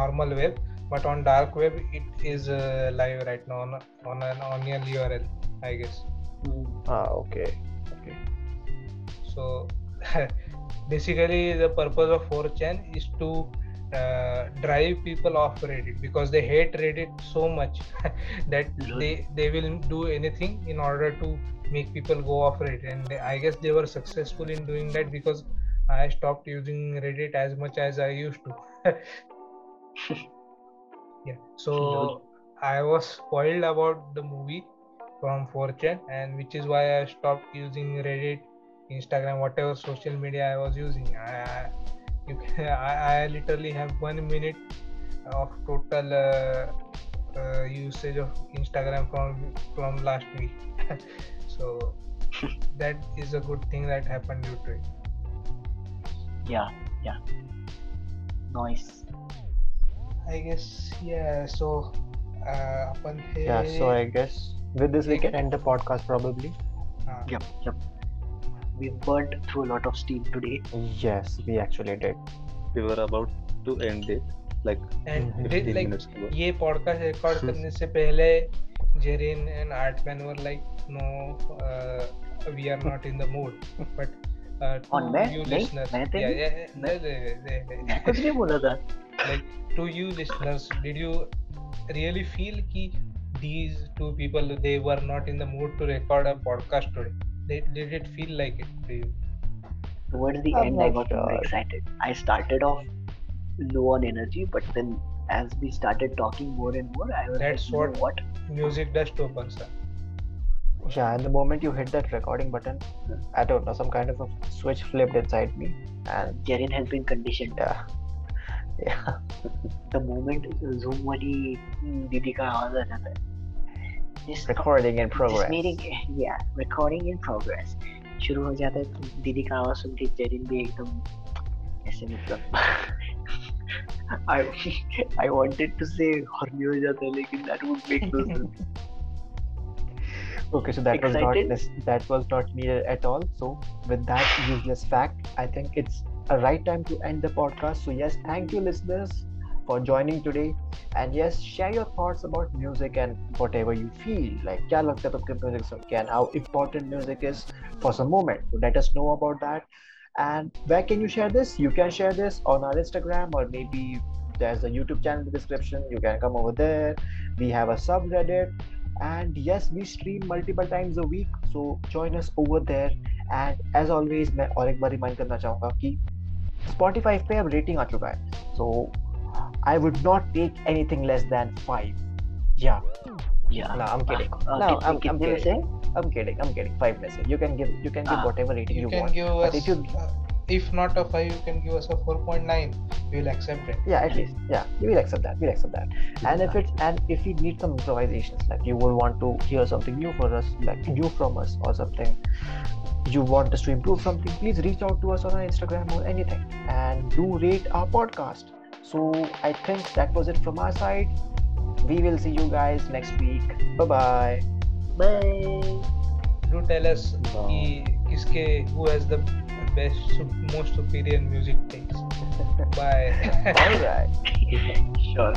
Speaker 2: normal web but on dark web it is uh, live right now on, on an onion url i guess
Speaker 1: Ah, okay. Okay.
Speaker 2: so basically the purpose of 4chan is to uh, drive people off reddit because they hate reddit so much that they they will do anything in order to make people go off reddit. And they, i guess they were successful in doing that because i stopped using reddit as much as i used to. Yeah. So i was spoiled about the movie from 4chan and which is why i stopped using reddit instagram whatever social media i was using. I I- you can, I, I literally have one minute of total uh, uh, usage of Instagram from from last week. so that is a good thing that happened due to it.
Speaker 3: Yeah, yeah. Nice.
Speaker 2: I guess yeah. So uh,
Speaker 1: yeah. So I guess with this we can end the podcast probably.
Speaker 2: Uh,
Speaker 3: yep. Yep we burned through a lot of steam today
Speaker 1: Yes, we actually did.
Speaker 4: We were about to end it like
Speaker 2: and
Speaker 1: Mhm.
Speaker 2: did
Speaker 4: 15
Speaker 2: like
Speaker 4: minutes ago.
Speaker 2: ये podcast record करने से पहले Jerin and Artman were like no we are not in the mood but uh, to
Speaker 3: On मैं?
Speaker 2: you
Speaker 3: नहीं,
Speaker 2: listeners
Speaker 3: मैं तो
Speaker 2: yeah,
Speaker 3: नहीं।
Speaker 2: yeah, yeah, नहीं, नहीं, नहीं, नहीं,
Speaker 3: मैं कुछ नहीं बोला था
Speaker 2: like to you listeners did you really feel ki these two people they were not in the mood to record a podcast today did, did it feel like it to you
Speaker 3: towards the
Speaker 1: I'm
Speaker 3: end i got uh,
Speaker 1: sure.
Speaker 3: excited i started off low on energy but then as we started talking more and more i was
Speaker 2: that's
Speaker 3: like,
Speaker 2: what,
Speaker 3: what?
Speaker 2: music does to a person.
Speaker 1: Yeah and the moment you hit that recording button i don't know some kind of a switch flipped inside me and
Speaker 3: jaren has been conditioned.
Speaker 1: Yeah. Yeah.
Speaker 3: The moment zoom wali didi ka awaaz aata hai है just
Speaker 1: recording in
Speaker 3: just
Speaker 1: progress.
Speaker 3: meeting yeah recording in progress शुरू हो जाता है तो दीदी का आवाज सुन के जरिन भी एकदम ऐसे मतलब I I wanted to say horny हो जाता है लेकिन that would make no sense
Speaker 1: Okay, so that was not
Speaker 3: Excited?
Speaker 1: this, that was not needed at all. So with that useless fact, I think it's a right time to end the podcast. So yes, thank you listeners for joining today. And yes, share your thoughts about music and whatever you feel. Like क्या लगता है तुमको music सुन के and how important music is for some moment. So let us know about that. And where can you share this? You can share this on our Instagram or maybe there's a YouTube channel in the description. You can come over there. We have a subreddit and yes we stream multiple times a week so join us over there and as always मैं और एक बार remind करना चाहूंगा कि Spotify पे अब rating आ चुका है so I would not take anything less than five. Yeah.
Speaker 3: Yeah.
Speaker 1: No, I'm kidding.
Speaker 3: Ah, uh,
Speaker 1: no, I'm, I'm kidding. I'm kidding. I'm kidding. Five less. You can give. You can give
Speaker 3: uh,
Speaker 1: whatever rating
Speaker 2: you,
Speaker 1: you want. but if you
Speaker 2: uh, if not a 5 you can give us a 4.9 we will accept it
Speaker 1: yeah at least yeah we will accept that we'll accept that and if it's and if we need some improvisations like you will want to hear something new for us like new from us or something you want us to improve something please reach out to us on our instagram or anything and do rate our podcast so I think that was it from our side. We will see you guys next week. Bye-bye. Bye.
Speaker 2: Do tell us Bye. Kiske, who has the best, most superior music taste. Bye.
Speaker 1: All right.
Speaker 3: sure.